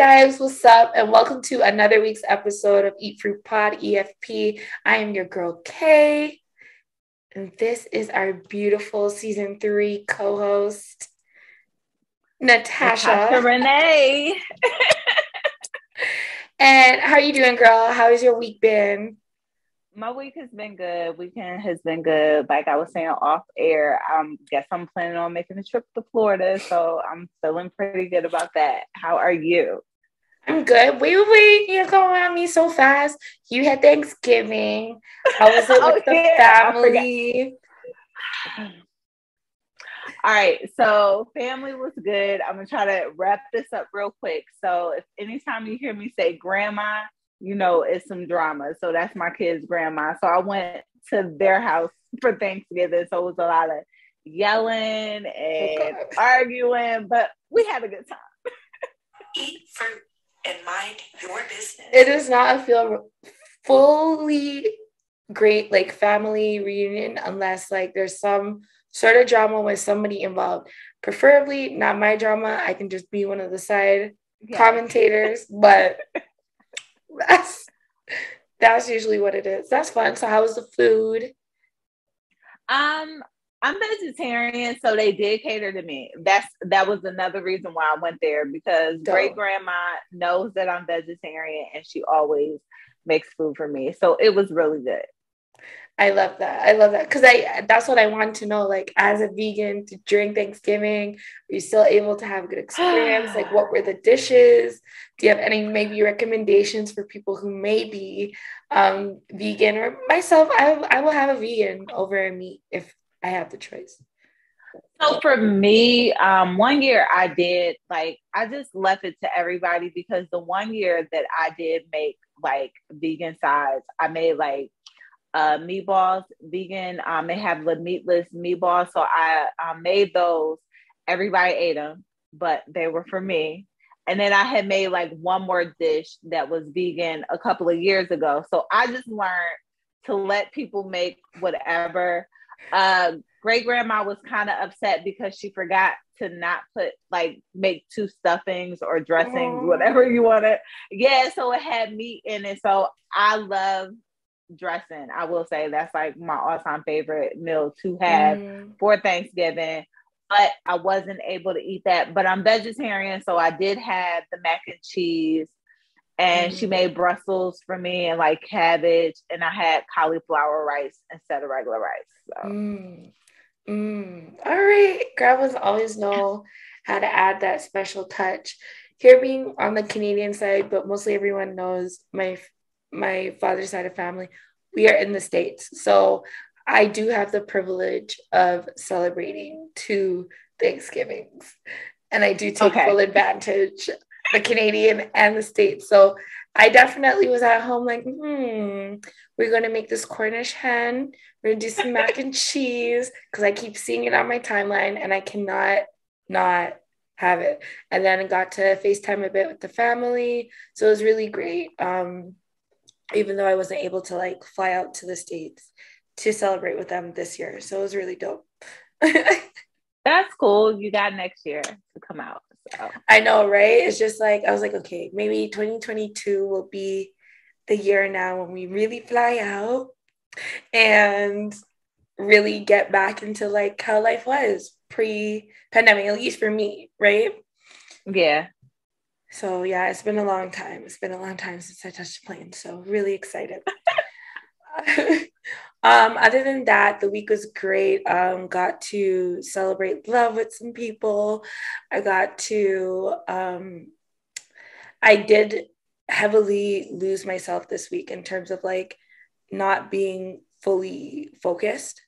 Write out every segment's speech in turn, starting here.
guys, what's up? And welcome to another week's episode of Eat Fruit Pod EFP. I am your girl Kay, and this is our beautiful season three co host, Natasha. Natasha Renee. and how are you doing, girl? How has your week been? my week has been good. Weekend has been good. Like I was saying off air, I um, guess I'm planning on making a trip to Florida, so I'm feeling pretty good about that. How are you? I'm good. Wait, wait, you're going on me so fast. You had Thanksgiving. How was it oh, with oh, the yeah, family? All right, so family was good. I'm gonna try to wrap this up real quick. So if anytime you hear me say grandma, you know, it's some drama. So that's my kid's grandma. So I went to their house for Thanksgiving. So it was a lot of yelling and oh arguing, but we had a good time. Eat fruit and mind your business. It does not feel fully great like family reunion unless like there's some sort of drama with somebody involved. Preferably not my drama. I can just be one of the side yeah. commentators, but that's that's usually what it is. That's fun. So how was the food? Um, I'm vegetarian, so they did cater to me. That's that was another reason why I went there because great grandma knows that I'm vegetarian and she always makes food for me. So it was really good. I love that. I love that because I that's what I want to know. Like as a vegan during Thanksgiving, are you still able to have a good experience? like what were the dishes? Do you have any maybe recommendations for people who may be um, vegan or myself? I I will have a vegan over a meat if I have the choice. So for me, um, one year I did like I just left it to everybody because the one year that I did make like vegan sides, I made like uh, meatballs, vegan. Um, they have the meatless meatballs. So I um, made those. Everybody ate them, but they were for me. And then I had made like one more dish that was vegan a couple of years ago. So I just learned to let people make whatever. Uh, Great grandma was kind of upset because she forgot to not put like make two stuffings or dressings, whatever you want to. Yeah, so it had meat in it. So I love dressing. I will say that's like my all-time favorite meal to have mm. for Thanksgiving. But I wasn't able to eat that. But I'm vegetarian, so I did have the mac and cheese, and mm. she made Brussels for me and like cabbage, and I had cauliflower rice instead of regular rice. So. Mm. Mm. All right, grandmas always know how to add that special touch. Here, being on the Canadian side, but mostly everyone knows my my father's side of family, we are in the States. So I do have the privilege of celebrating two Thanksgivings. And I do take okay. full advantage, the Canadian and the States. So I definitely was at home like, hmm, we're going to make this Cornish hen. We're to do some mac and cheese because I keep seeing it on my timeline and I cannot not have it. And then I got to FaceTime a bit with the family. So it was really great. Um, even though I wasn't able to like fly out to the States to celebrate with them this year. So it was really dope. That's cool. You got next year to come out. So. I know, right? It's just like, I was like, okay, maybe 2022 will be the year now when we really fly out and really get back into like how life was pre pandemic, at least for me, right? Yeah. So yeah, it's been a long time. It's been a long time since I touched a plane. So really excited. um, other than that, the week was great. Um, got to celebrate love with some people. I got to um, I did heavily lose myself this week in terms of like not being fully focused.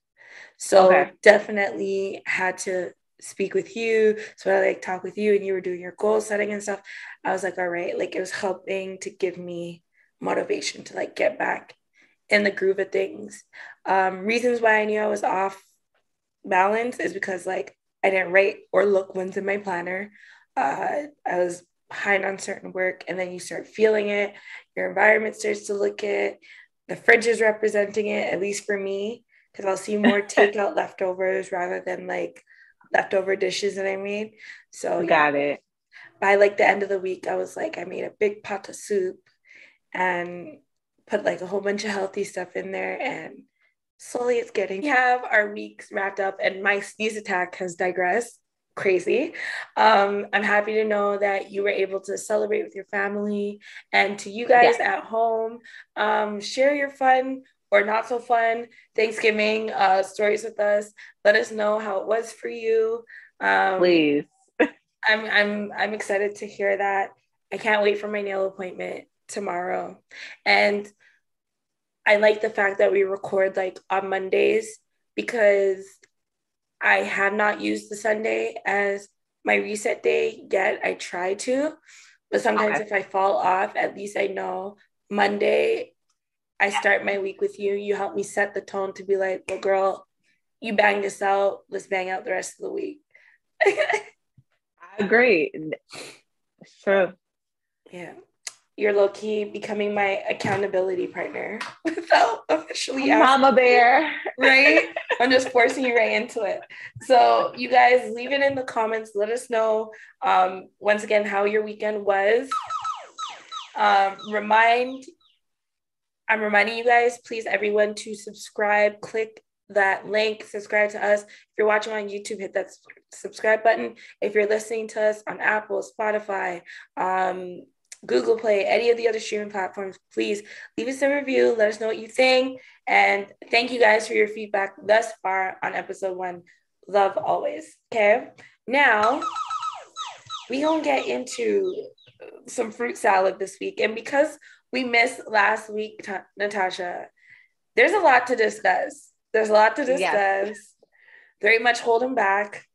So okay. definitely had to speak with you. So I like talk with you and you were doing your goal setting and stuff. I was like, all right, like it was helping to give me motivation to like get back in the groove of things. Um, reasons why I knew I was off balance is because like I didn't write or look once in my planner. Uh, I was behind on certain work and then you start feeling it. Your environment starts to look it. The fridge is representing it, at least for me. because I'll see more takeout leftovers rather than like leftover dishes that I made. So yeah. got it. By like the end of the week, I was like, I made a big pot of soup and put like a whole bunch of healthy stuff in there and slowly it's getting we have our weeks wrapped up and my sneeze attack has digressed crazy. Um, i'm happy to know that you were able to celebrate with your family and to you guys yeah. at home. Um, share your fun or not so fun thanksgiving uh, stories with us. Let us know how it was for you. Um, please. I'm i'm i'm excited to hear that. I can't wait for my nail appointment tomorrow and I like the fact that we record like on Mondays because I have not used the Sunday as my reset day yet. I try to, but sometimes okay. if I fall off, at least I know Monday I start my week with you. You help me set the tone to be like, well, girl, you bang this out. Let's bang out the rest of the week. I agree. Sure. Yeah you're low key becoming my accountability partner without officially Mama Bear. Right? I'm just forcing you right into it. So, you guys leave it in the comments. Let us know um, once again how your weekend was. Um, remind, I'm reminding you guys, please, everyone, to subscribe. Click that link, subscribe to us. If you're watching on YouTube, hit that subscribe button. If you're listening to us on Apple, Spotify, um, Google Play, any of the other streaming platforms, please leave us a review. Let us know what you think. And thank you guys for your feedback thus far on episode one. Love always. Okay. Now we gonna get into some fruit salad this week. And because we missed last week, Natasha, there's a lot to discuss. There's a lot to discuss. Yes. Very much holding back.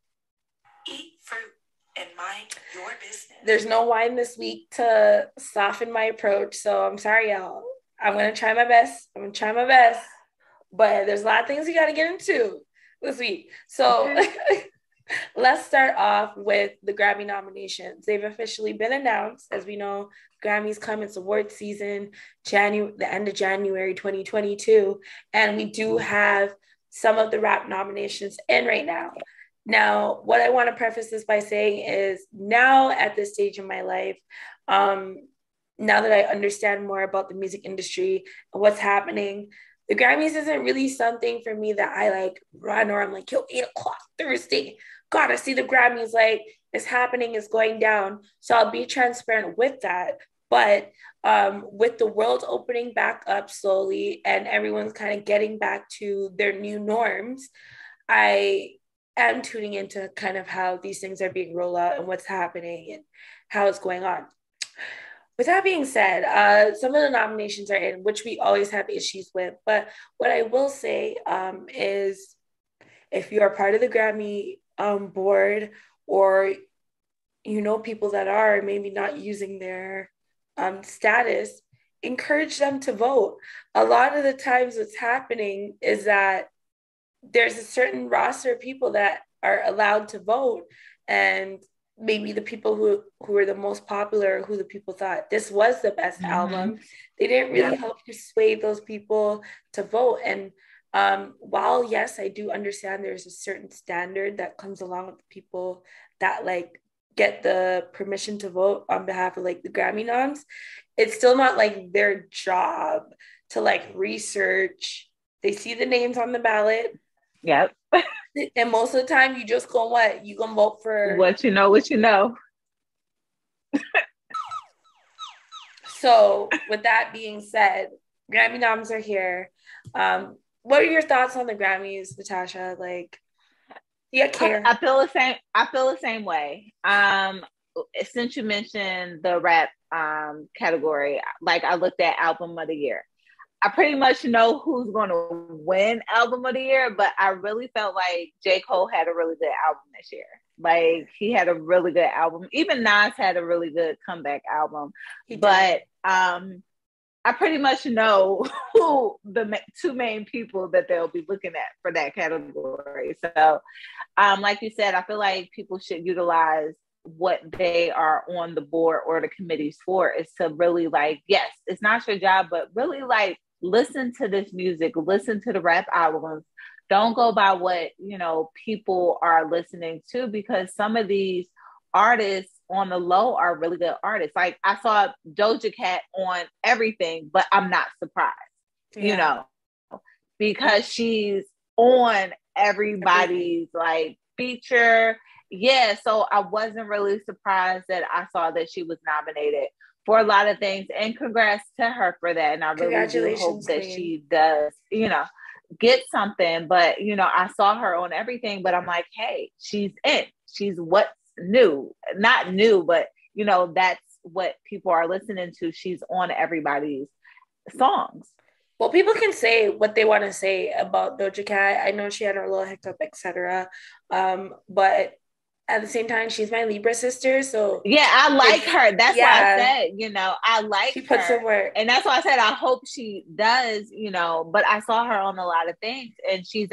And mind your business. There's no wine this week to soften my approach. So I'm sorry, y'all. I'm gonna try my best. I'm gonna try my best. But there's a lot of things we gotta get into this week. So let's start off with the Grammy nominations. They've officially been announced. As we know, Grammys come, it's award season, January, the end of January 2022. And we do have some of the rap nominations in right now. Now, what I want to preface this by saying is now at this stage in my life, um, now that I understand more about the music industry and what's happening, the Grammys isn't really something for me that I like run or I'm like, yo, eight o'clock Thursday. gotta see the Grammys like it's happening, it's going down. So I'll be transparent with that. But um, with the world opening back up slowly and everyone's kind of getting back to their new norms, I am tuning into kind of how these things are being rolled out and what's happening and how it's going on. With that being said, uh, some of the nominations are in, which we always have issues with. But what I will say um, is if you are part of the Grammy um, board or you know people that are maybe not using their um, status, encourage them to vote. A lot of the times, what's happening is that there's a certain roster of people that are allowed to vote and maybe the people who who were the most popular who the people thought this was the best mm-hmm. album they didn't really yeah. help persuade those people to vote and um, while yes i do understand there's a certain standard that comes along with people that like get the permission to vote on behalf of like the grammy noms it's still not like their job to like research they see the names on the ballot Yep. and most of the time, you just go what? You gonna vote for what you know, what you know. so, with that being said, Grammy noms are here. Um, what are your thoughts on the Grammys, Natasha? Like, yeah, care. I, I feel the same. I feel the same way. Um, since you mentioned the rap um category, like I looked at album of the year. I pretty much know who's going to win album of the year, but I really felt like J. Cole had a really good album this year. Like he had a really good album. Even Nas had a really good comeback album. But um I pretty much know who the two main people that they'll be looking at for that category. So, um, like you said, I feel like people should utilize what they are on the board or the committees for is to really like, yes, it's not your job, but really like listen to this music, listen to the rap albums, don't go by what you know people are listening to because some of these artists on the low are really good artists. Like I saw Doja Cat on everything, but I'm not surprised, yeah. you know, because she's on everybody's like feature. Yeah, so I wasn't really surprised that I saw that she was nominated for a lot of things. And congrats to her for that. And I really do hope that queen. she does, you know, get something. But you know, I saw her on everything, but I'm like, hey, she's in. She's what's new. Not new, but you know, that's what people are listening to. She's on everybody's songs. Well, people can say what they want to say about Doja Cat. I know she had her little hiccup, etc. Um, but at the same time, she's my Libra sister. So yeah, I like her. That's yeah, why I said, you know, I like she puts her. in work. And that's why I said I hope she does, you know, but I saw her on a lot of things and she's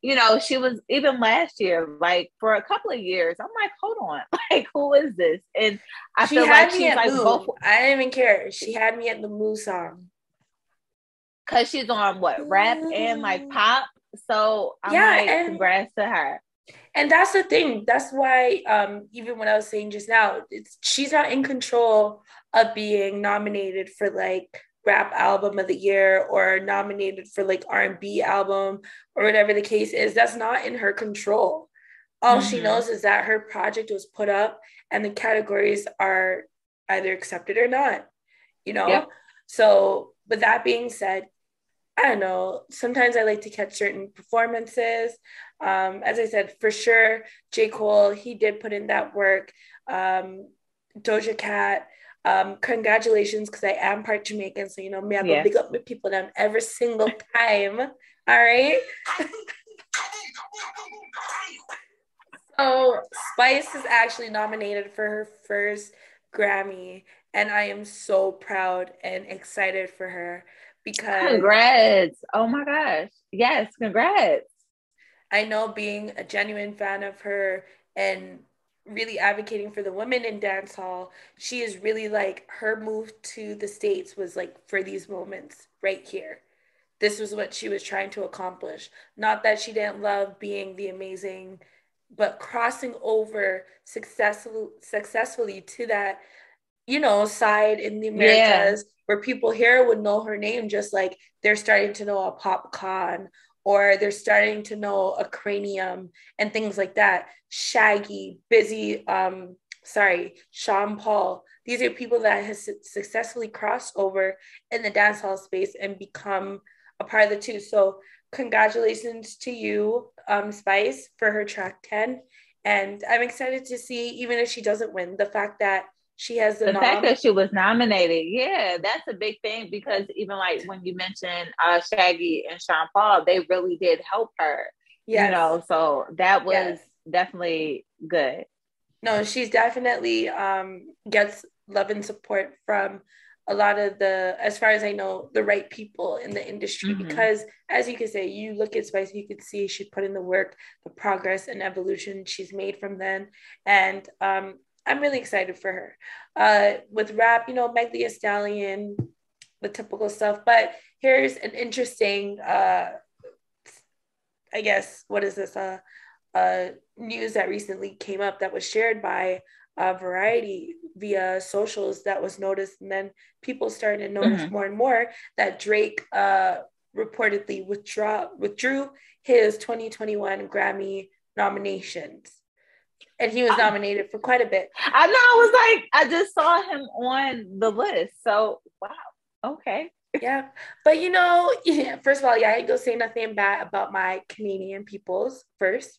you know, she was even last year, like for a couple of years. I'm like, hold on, like who is this? And I she feel like she's like both. I didn't even care. She had me at the Moo song because she's on what rap and like pop. So I'm yeah, like, and, congrats to her. And that's the thing. That's why, um, even when I was saying just now, it's she's not in control of being nominated for like rap album of the year or nominated for like R&B album or whatever the case is. That's not in her control. All mm-hmm. she knows is that her project was put up and the categories are either accepted or not. You know. Yep. So, with that being said, I don't know. Sometimes I like to catch certain performances. Um, as I said, for sure, J. Cole, he did put in that work. Um, Doja Cat, um, congratulations, because I am part Jamaican. So, you know, me, I yeah. big up my people down every single time. All right. so, Spice is actually nominated for her first Grammy. And I am so proud and excited for her because congrats. Oh my gosh. Yes, congrats. I know being a genuine fan of her and really advocating for the women in dance hall, she is really like her move to the States was like for these moments right here. This was what she was trying to accomplish. Not that she didn't love being the amazing, but crossing over successful, successfully to that, you know, side in the Americas. Yeah where people here would know her name just like they're starting to know a Popcaan or they're starting to know a Kranium and things like that. Shaggy, busy, um, sorry, Sean Paul. These are people that has successfully crossed over in the dancehall space and become a part of the two. So congratulations to you, um, Spice, for her track 10. And I'm excited to see, even if she doesn't win, the fact that she has the, the fact that she was nominated. Yeah, that's a big thing because even like when you mentioned uh, Shaggy and Sean Paul, they really did help her. Yes. You know, so that was yes. definitely good. No, she's definitely um, gets love and support from a lot of the, as far as I know, the right people in the industry. Mm-hmm. Because as you can say, you look at Spice, you can see she put in the work, the progress and evolution she's made from then. And um, I'm really excited for her. Uh, with rap, you know, Meg Thee Stallion, the typical stuff. But here's an interesting, uh, I guess, what is this? Uh, uh, news that recently came up that was shared by uh, Variety via socials that was noticed, and then people started to notice mm-hmm. more and more that Drake uh, reportedly withdraw withdrew his 2021 Grammy nominations and he was nominated for quite a bit. I know. I was like, I just saw him on the list. So wow, okay. Yeah, but you know, yeah, first of all, yeah, I ain't gonna say nothing bad about my Canadian peoples first.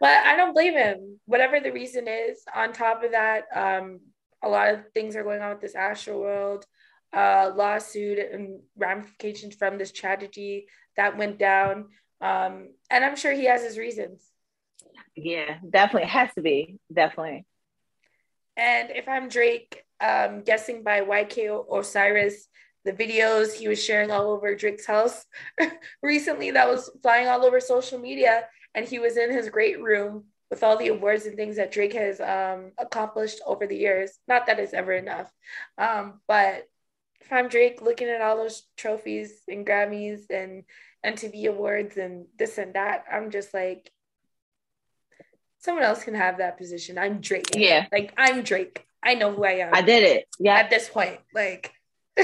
but I don't blame him. Whatever the reason is. On top of that, um, a lot of things are going on with this Astroworld uh, lawsuit and ramifications from this tragedy that went down. Um, and I'm sure he has his reasons. Yeah, definitely. It has to be. Definitely. And if I'm Drake, um, guessing by YK Osiris, the videos he was sharing all over Drake's house recently that was flying all over social media. And he was in his great room with all the awards and things that Drake has um, accomplished over the years. Not that it's ever enough, um, but if I'm Drake looking at all those trophies and Grammys and MTV awards and this and that, I'm just like, someone else can have that position. I'm Drake. Yeah. Like I'm Drake. I know who I am. I did it. Yeah. At this point, like,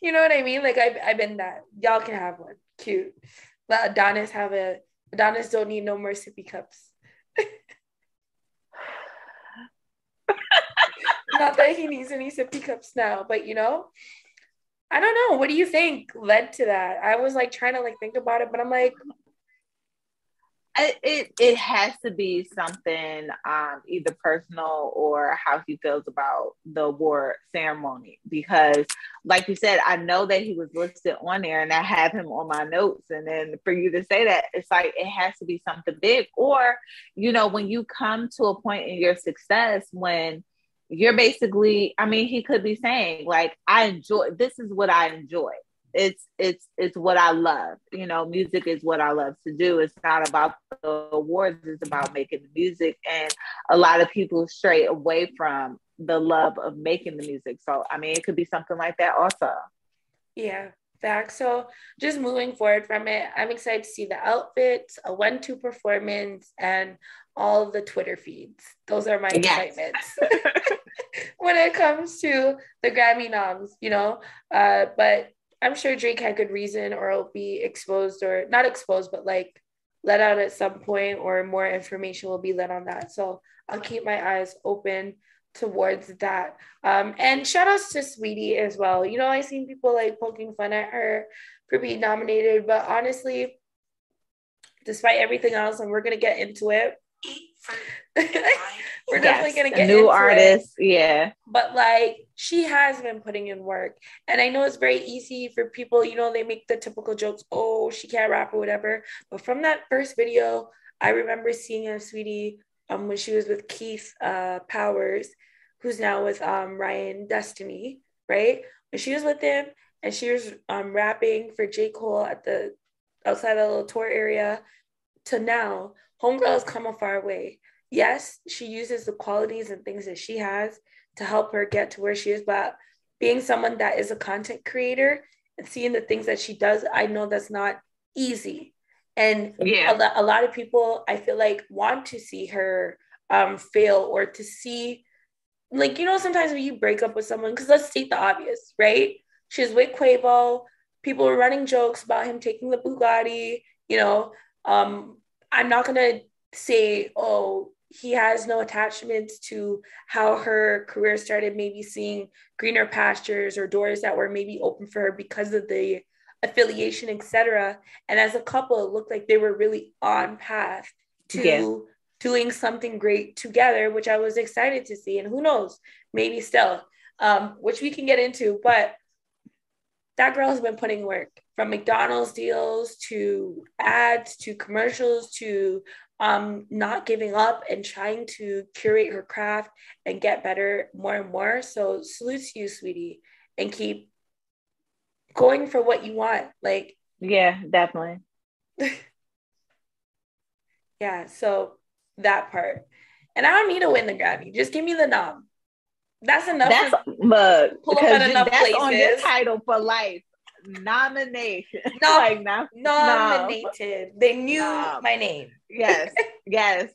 you know what I mean? Like I've I've been that. Y'all can have one. Cute. Let Adonis have a. Adonis don't need no more sippy cups. Not that he needs any sippy cups now, but you know, I don't know. What do you think led to that? I was like trying to like think about it, but I'm like, it it has to be something um, either personal or how he feels about the award ceremony because like you said i know that he was listed on there and i have him on my notes and then for you to say that it's like it has to be something big or you know when you come to a point in your success when you're basically i mean he could be saying like i enjoy this is what i enjoy it's it's it's what I love. You know, music is what I love to do. It's not about the awards, it's about making the music. And a lot of people stray away from the love of making the music. So I mean it could be something like that also. Yeah, back. So just moving forward from it, I'm excited to see the outfits, a one-two performance, and all the Twitter feeds. Those are my yes. excitements. when it comes to the Grammy noms, you know. Uh, but I'm sure Drake had good reason or it'll be exposed or not exposed, but like let out at some point or more information will be let on that. So I'll keep my eyes open towards that. Um, and shout outs to Saweetie as well. You know, I seen people like poking fun at her for being nominated, but honestly, despite everything else, and we're gonna get into it. We're yes, definitely gonna get new artists, yeah. But like she has been putting in work, and I know it's very easy for people. You know, they make the typical jokes, "Oh, she can't rap" or whatever. But from that first video, I remember seeing Saweetie, um when she was with Keith uh, Powers, who's now with um Ryan Destiny, right? When she was with him and she was um rapping for J Cole at the outside of the little tour area, to now, Homegirl has come a far way yes, she uses the qualities and things that she has to help her get to where she is, but being someone that is a content creator and seeing the things that she does, I know that's not easy. And yeah. a, a lot of people, I feel like, want to see her um, fail or to see, like, you know, sometimes when you break up with someone, because let's state the obvious, right? She's with Quavo. People were running jokes about him taking the Bugatti. You know, um, I'm not to say, oh, he has no attachments to how her career started, maybe seeing greener pastures or doors that were maybe open for her because of the affiliation, etc. And as a couple, it looked like they were really on path to yeah. Doing something great together, which I was excited to see. And who knows, maybe still, um, which we can get into. But that girl has been putting work from McDonald's deals to ads to commercials to um, not giving up and trying to curate her craft and get better more and more. So salute to you, Saweetie, and keep going for what you want. Like, yeah, definitely. yeah, so that part. And I don't need to win the Grammy. Just give me the nom. That's enough. That's look pull up at enough that's places. on your title for life nomination. No, like, no, nominated. No. They knew no. my name. Yes, yes.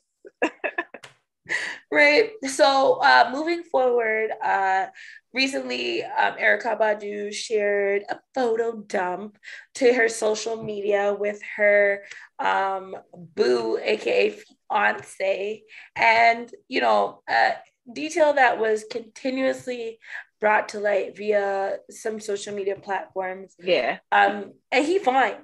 right. So uh, moving forward, uh, recently um, Erykah Badu shared a photo dump to her social media with her um, boo, aka fiance, and you know. Uh, detail that was continuously brought to light via some social media platforms. Yeah. Um, and he fine.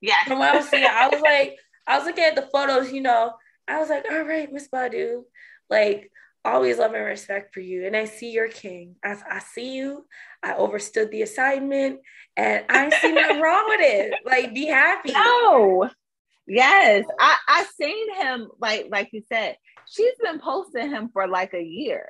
Yeah. From what I was seeing, I was like, I was looking at the photos, you know, I was like, all right, Miss Badu, like always love and respect for you. And I see your king. I, I see you. I overstood the assignment and I see nothing wrong with it. Like, be happy. No. Yes. I, I seen him like like you said, she's been posting him for like a year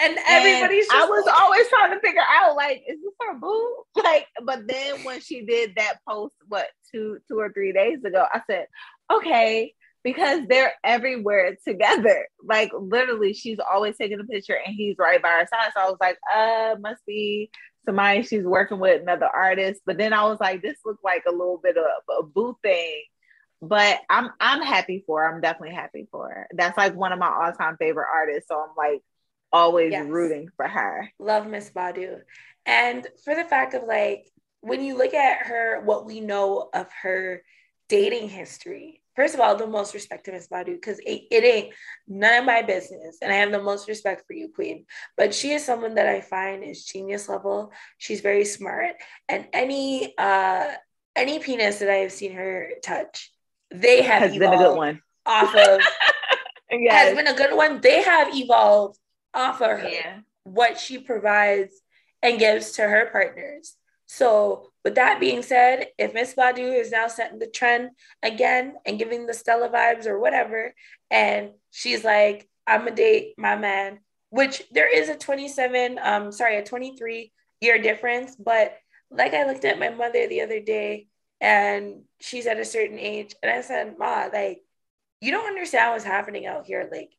and everybody's. And I was like, always trying to figure out, like, is this her boo? Like, but then when she did that post, what two, two or three days ago, I said, okay, because they're everywhere together. Like literally, she's always taking a picture and he's right by her side. So I was like, uh, must be somebody she's working with another artist. But then I was like, this looks like a little bit of a boo thing. But I'm I'm happy for her. I'm definitely happy for her. That's like one of my all-time favorite artists. So I'm like always yes. rooting for her. Love Miss Badu. And for the fact of like when you look at her, what we know of her dating history, first of all, the most respect to Miss Badu because it, it, ain't none of my business. And I have the most respect for you, Queen. But she is someone that I find is genius level. She's very smart. And any uh any penis that I have seen her touch, they have has been a good one. Off of yes. has been a good one. They have evolved off of her, yeah. what she provides and gives to her partners. So, with that being said, if Miss Badu is now setting the trend again and giving the Stella vibes or whatever, and she's like, I'm gonna date my man, which there is a 27, um, sorry, a 23 year difference, but like I looked at my mother the other day and she's at a certain age, and I said, Ma, like, you don't understand what's happening out here. Like,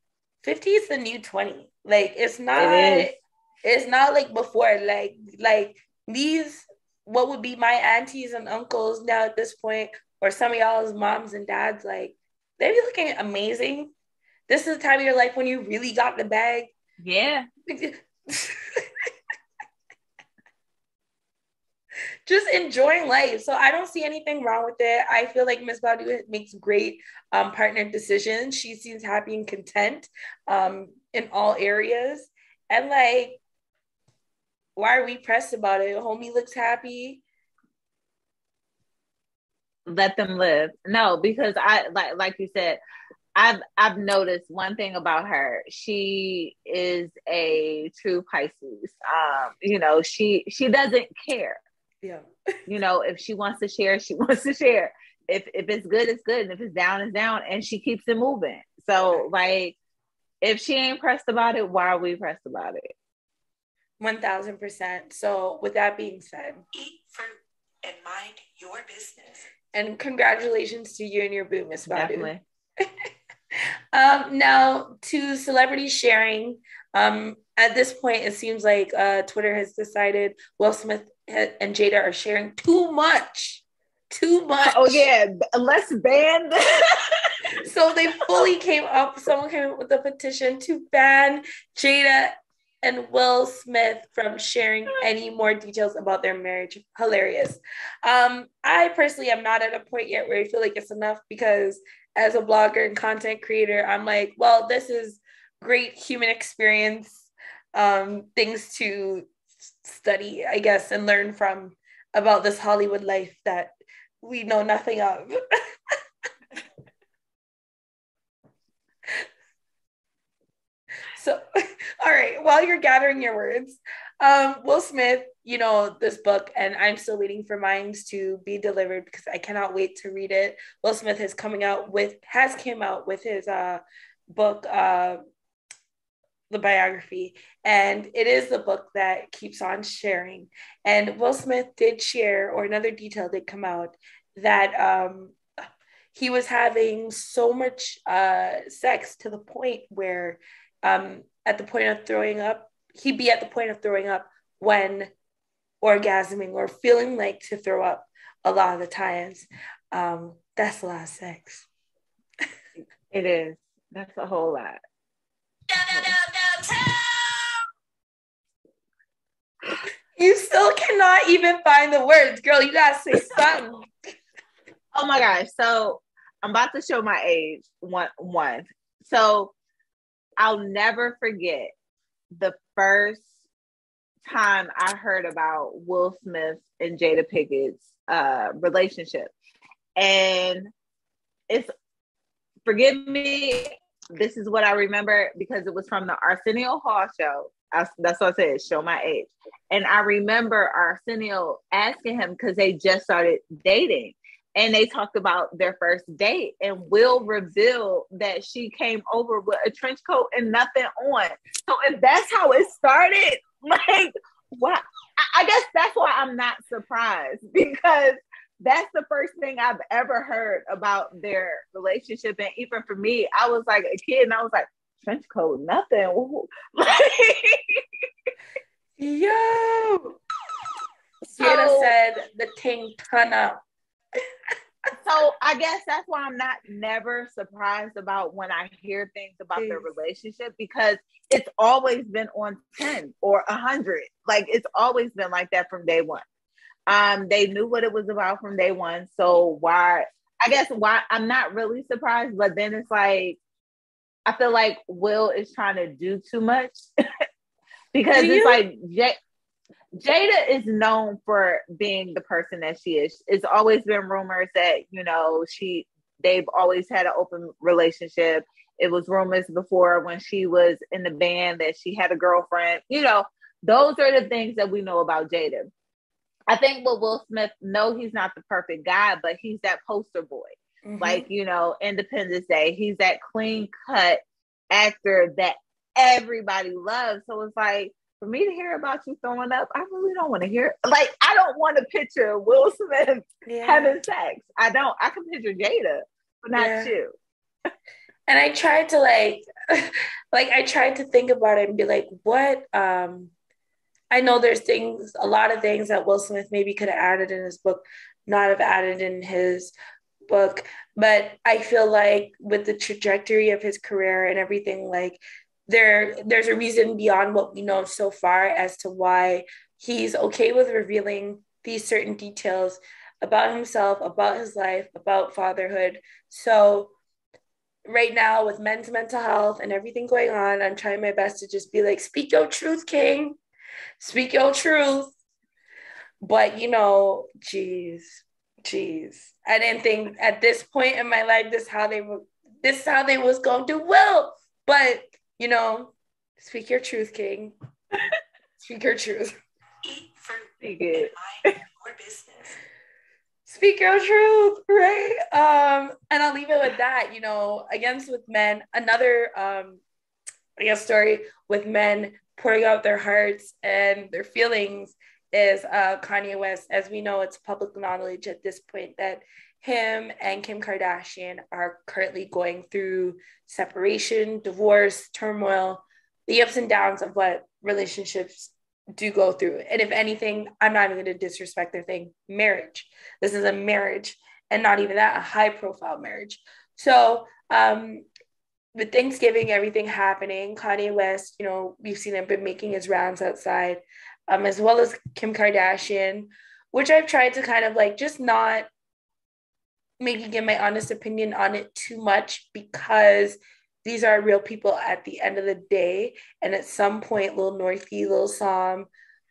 50 is the new 20. Like, it's not, it it's not like before. Like, like these what would be my aunties and uncles now at this point, or some of y'all's moms and dads, like they be looking amazing. This is the time of your life when you really got the bag. Yeah. just enjoying life. So I don't see anything wrong with it. I feel like Miss Badu makes great um, partner decisions. She seems happy and content um, in all areas. And like why are we pressed about it? Homie looks happy. Let them live. No, because I like like you said, I've I've noticed one thing about her. She is a true Pisces. Um, you know, she she doesn't care. Yeah. you know, if she wants to share, she wants to share. If if it's good, it's good. And if it's down, it's down. And she keeps it moving. So like if she ain't pressed about it, why are we pressed about it? 1000%. So, with that being said, eat fruit and mind your business. And congratulations to you and your boo, Miss Badu. um, now, to celebrity sharing, um, at this point, it seems like uh, Twitter has decided Will Smith and Jada are sharing too much. Too much. Oh, yeah. Let's ban. so they fully came up, someone came up with a petition to ban Jada and Will Smith from sharing any more details about their marriage. Hilarious. Um, I personally am not at a point yet where I feel like it's enough because as a blogger and content creator, I'm like, well, this is great human experience, um, things to study, I guess, and learn from about this Hollywood life that we know nothing of. So, all right, while you're gathering your words, um, Will Smith, you know, this book, and I'm still waiting for mine to be delivered because I cannot wait to read it. Will Smith is coming out with, has came out with his uh, book, uh, the biography, and it is the book that keeps on sharing. And Will Smith did share, or another detail did come out that um, he was having so much uh, sex to the point where um, at the point of throwing up, he'd be at the point of throwing up when orgasming or feeling like to throw up a lot of the times. Um, that's a lot of sex. it is. That's a whole lot. You still cannot even find the words, girl. You gotta say something. oh my gosh! So I'm about to show my age. One, one. So I'll never forget the first time I heard about Will Smith and Jada Pinkett's uh, relationship. And it's, forgive me, this is what I remember because it was from the Arsenio Hall show. I, that's what I said, show my age. And I remember Arsenio asking him because they just started dating and they talked about their first date and will reveal that she came over with a trench coat and nothing on so if that's how it started like why i guess that's why i'm not surprised because that's the first thing I've ever heard about their relationship. And even for me, I was like a kid and I was like, trench coat, nothing. Yo. Sienna so, said the ting turn up. so I guess that's why I'm not never surprised about when I hear things about their relationship because it's always been on 10 or 100. Like it's always been like that from day one. Um, they knew what it was about from day one. So why? I guess why I'm not really surprised, but then it's like I feel like Will is trying to do too much because do it's like J- Jada is known for being the person that she is. It's always been rumors that you know she they've always had an open relationship. It was rumors before when she was in the band that she had a girlfriend. You know, those are the things that we know about Jada. I think with Will Smith, no, he's not the perfect guy, but he's that poster boy. Mm-hmm. Like, you know, Independence Day, he's that clean cut actor that everybody loves. So it's like, for me to hear about you throwing up, I really don't want to hear. Like, I don't want to picture Will Smith yeah. having sex. I don't. I can picture Jada, but not yeah. you. and I tried to like, like I tried to think about it and be like, what um I know there's things, a lot of things that Will Smith maybe could have added in his book, not have added in his book. But I feel like with the trajectory of his career and everything, like there, there's a reason beyond what we know so far as to why he's okay with revealing these certain details about himself, about his life, about fatherhood. So right now with men's mental health and everything going on, I'm trying my best to just be like, speak your truth, King speak your truth. But you know, geez, geez. I didn't think at this point in my life this how they were this is how they was gonna do well. But you know, speak your truth, King. speak your truth. Eat fruit. Speak it. Your business. Speak your truth, right? Um, and I'll leave it with that. You know, against with men, another um I guess story with men pouring out their hearts and their feelings is uh, Kanye West. As we know, it's public knowledge at this point that him and Kim Kardashian are currently going through separation, divorce, turmoil, the ups and downs of what relationships do go through. And if anything, I'm not even going to disrespect their thing marriage. This is a marriage, and not even that, a high profile marriage. So, um, with Thanksgiving, everything happening, Kanye West, you know, we've seen him been making his rounds outside, um, as well as Kim Kardashian, which I've tried to kind of like just not maybe give my honest opinion on it too much because these are real people at the end of the day. And at some point, Lil Northy, Lil Psalm,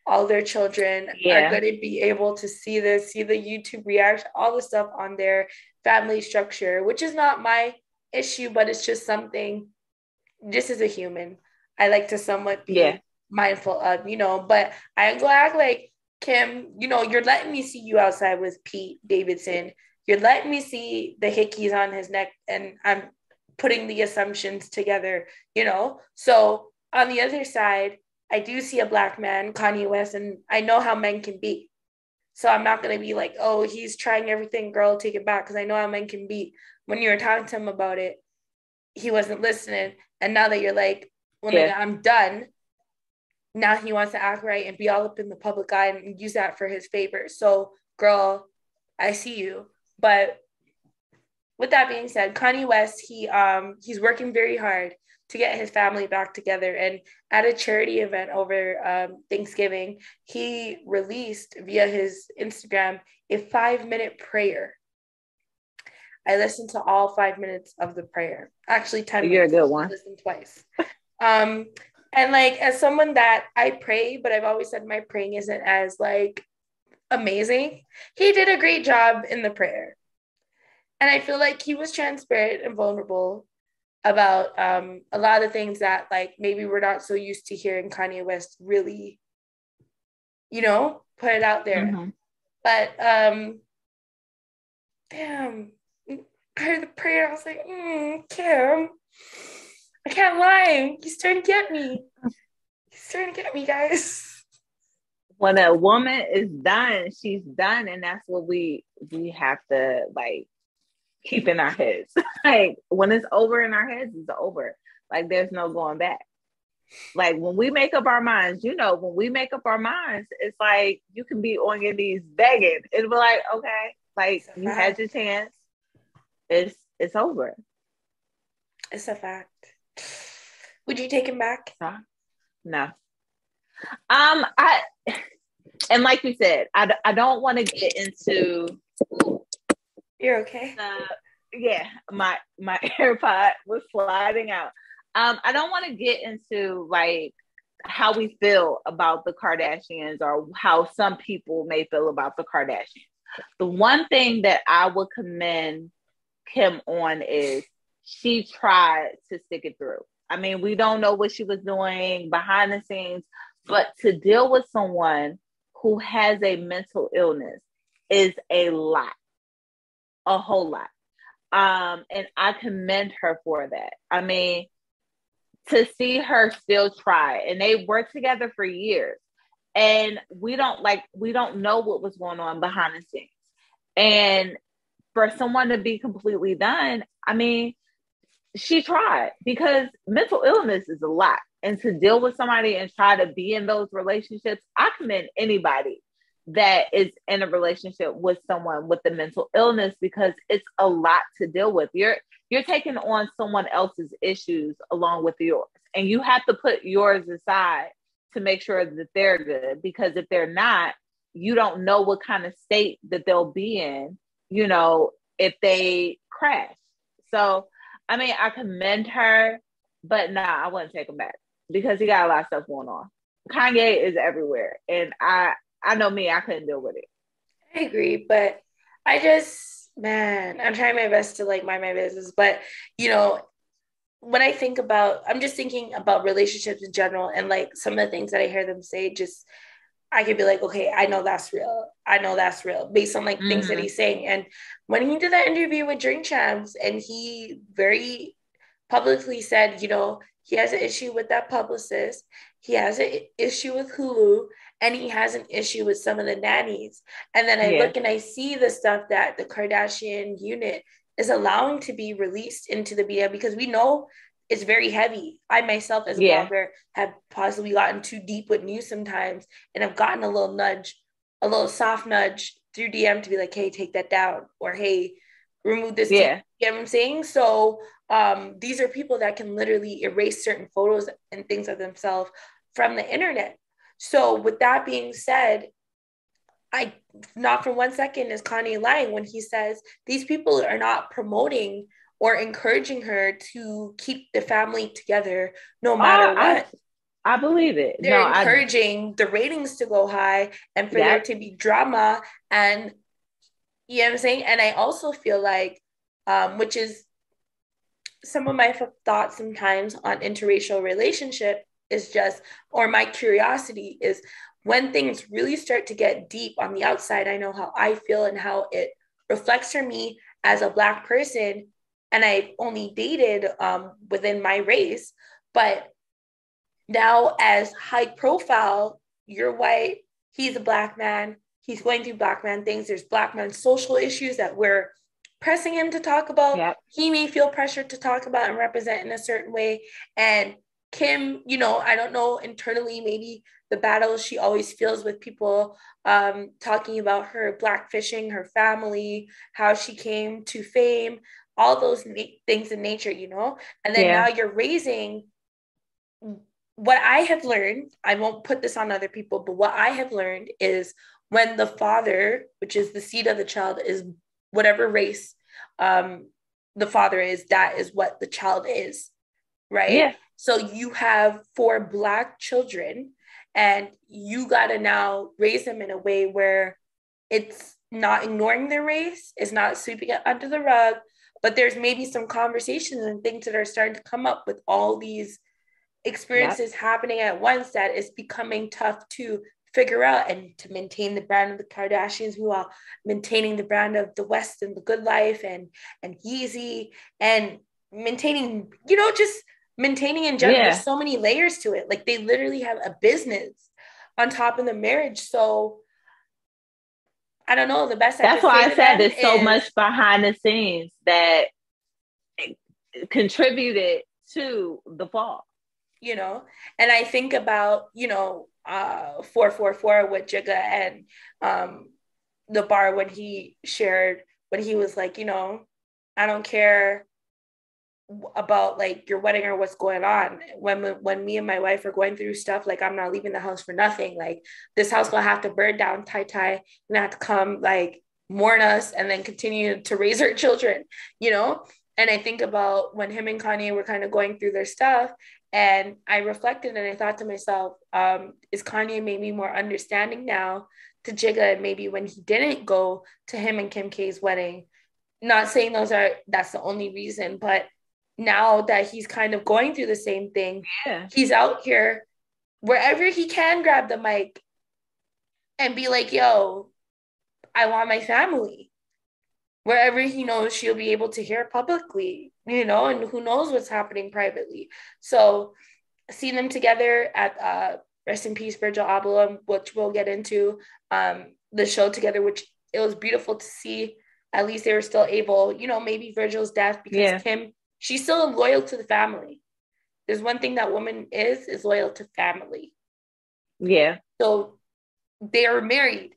all their children yeah. are going to be able to see this, see the YouTube reaction, all the stuff on their family structure, which is not my issue, but it's just something just as a human, I like to somewhat be yeah. Mindful of, you know. But I'm glad, like, Kim, you know, you're letting me see you outside with Pete Davidson. You're letting me see the hickeys on his neck, and I'm putting the assumptions together, you know. So on the other side, I do see a black man, Kanye West, and I know how men can be. So I'm not gonna be like, oh, he's trying everything, girl, take it back, because I know how men can be when you were talking to him about it, he wasn't listening. And now that you're like, well, yeah. I'm done. Now he wants to act right and be all up in the public eye and use that for his favor. So, girl, I see you. But with that being said, Kanye West, he um he's working very hard to get his family back together. And at a charity event over um, Thanksgiving, he released via his Instagram a five minute prayer I listened to all five minutes of the prayer. Actually, 10 You're minutes. a good one. Listen twice. um, and like as someone that I pray, but I've always said my praying isn't as like amazing. He did a great job in the prayer. And I feel like he was transparent and vulnerable about um, a lot of things that like maybe we're not so used to hearing Kanye West really, you know, put it out there. Mm-hmm. But um damn, I heard the prayer. I was like, mm, Kim, I can't lie. He's trying to get me. He's trying to get me, guys. when a woman is done, she's done, and that's what we we have to like keep in our heads. like when it's over in our heads, it's over. Like there's no going back. Like when we make up our minds, you know, when we make up our minds, it's like you can be on your knees begging. It'll be like, okay, like you had your chance. It's it's over. It's a fact. Would you take him back? No. Um, I and like you said, I, I don't want to get into. You're okay. Uh, yeah, my my AirPod was sliding out. Um, I don't want to get into like how we feel about the Kardashians or how some people may feel about the Kardashians. The one thing that I would commend Kim on is she tried to stick it through. I mean, we don't know what she was doing behind the scenes, but to deal with someone who has a mental illness is a lot, a whole lot. Um, and I commend her for that. I mean, to see her still try, and they worked together for years, and we don't like we don't know what was going on behind the scenes, and for someone to be completely done, I mean, she tried because mental illness is a lot. And to deal with somebody and try to be in those relationships, I commend anybody that is in a relationship with someone with a mental illness because it's a lot to deal with. You're you're taking on someone else's issues along with yours. And you have to put yours aside to make sure that they're good because if they're not, you don't know what kind of state that they'll be in, you know, if they crash. So I mean, I commend her, but nah, I wouldn't take him back because he got a lot of stuff going on. Kanye is everywhere, and I I know me, I couldn't deal with it. I agree, but I just man, I'm trying my best to like mind my business, but you know, when I think about, I'm just thinking about relationships in general, and like some of the things that I hear them say, just I could be like, okay, I know that's real. I know that's real based on like mm-hmm. things that mm-hmm. he's saying. And when he did that interview with Drink Champs, and he very publicly said, you know, he has an issue with that publicist, he has an issue with Hulu, and he has an issue with some of the nannies. And then I yeah. look and I see the stuff that the Kardashian unit is allowing to be released into the media because we know it's very heavy. I myself, as a yeah. blogger, have possibly gotten too deep with news sometimes, and I've gotten a little nudge, a little soft nudge through DM to be like, "Hey, take that down," or "Hey, remove this." Yeah, you know what I'm saying? So, um, these are people that can literally erase certain photos and things of themselves from the internet. So, with that being said, I not for one second is Kanye lying when he says these people are not promoting or encouraging her to keep the family together no matter what. I, I, believe it. They're no, encouraging I, the ratings to go high and for there to be drama and you know what I'm saying? And I also feel like, um, which is some of my thoughts sometimes on interracial relationship is just, or my curiosity is when things really start to get deep on the outside, I know how I feel and how it reflects for me as a Black person and I've only dated um, within my race. But now, as high profile, you're white, he's a black man, he's going through black man things. There's black man social issues that we're pressing him to talk about. Yep. He may feel pressured to talk about and represent in a certain way. And Kim, you know, I don't know internally, maybe the battles she always feels with people um, talking about her black fishing, her family, how she came to fame all those na- things in nature, you know? And then yeah. now you're raising what I have learned, I won't put this on other people, but what I have learned is when the father, which is the seed of the child, is whatever race um, the father is, that is what the child is, right? Yeah. So you have four Black children, and you got to now raise them in a way where it's not ignoring their race, it's not sweeping it under the rug, but there's maybe some conversations and things that are starting to come up with all these experiences yep. happening at once that is becoming tough to figure out and to maintain the brand of the Kardashians while maintaining the brand of the West and the good life and and Yeezy and maintaining, you know, just maintaining in general. Yeah. There's so many layers to it. Like they literally have a business on top of the marriage. So I don't know. The best that's why I said there's so much behind the scenes that contributed to the fall. You know, and I think about you know uh 444 with Jigga and um the bar when he shared when he was like, you know, I don't care about like your wedding or what's going on. When when me and my wife are going through stuff like i'm not leaving the house for nothing. Like this house gonna have to burn down tai tai and have to come like mourn us and then continue to raise our children you know? And i think about when him and kanye were kind of going through their stuff and i reflected and i thought to myself um, is kanye maybe more understanding now to jigga maybe when he didn't go to him and kim k's wedding? Not saying those are that's the only reason but now that he's kind of going through the same thing, yeah. he's out here wherever he can grab the mic and be like, yo, I want my family. Wherever he knows she'll be able to hear publicly, you know, and who knows what's happening privately. So seeing them together at uh rest in peace, Virgil Abloh, which we'll get into, um, the show together, which it was beautiful to see. At least they were still able, you know, maybe Virgil's death because yeah. Kim she's still loyal to the family. There's one thing that woman is is loyal to family. Yeah. So they are married.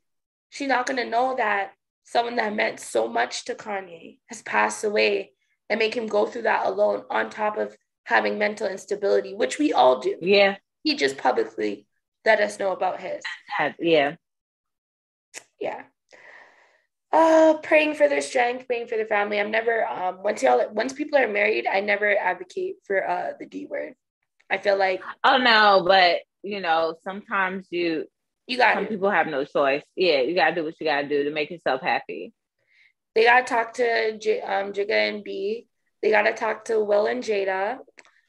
She's not gonna know that someone that meant so much to Kanye has passed away and make him go through that alone on top of having mental instability, which we all do. Yeah. He just publicly let us know about his. Yeah. Yeah uh praying for their strength praying for their family. I'm never um once y'all once people are married i never advocate for uh the d word. I feel like oh no but you know sometimes you you got some people have no choice. Yeah you gotta do what you gotta do to make yourself happy. They gotta talk to J- um jigga and b. They gotta talk to will and jada.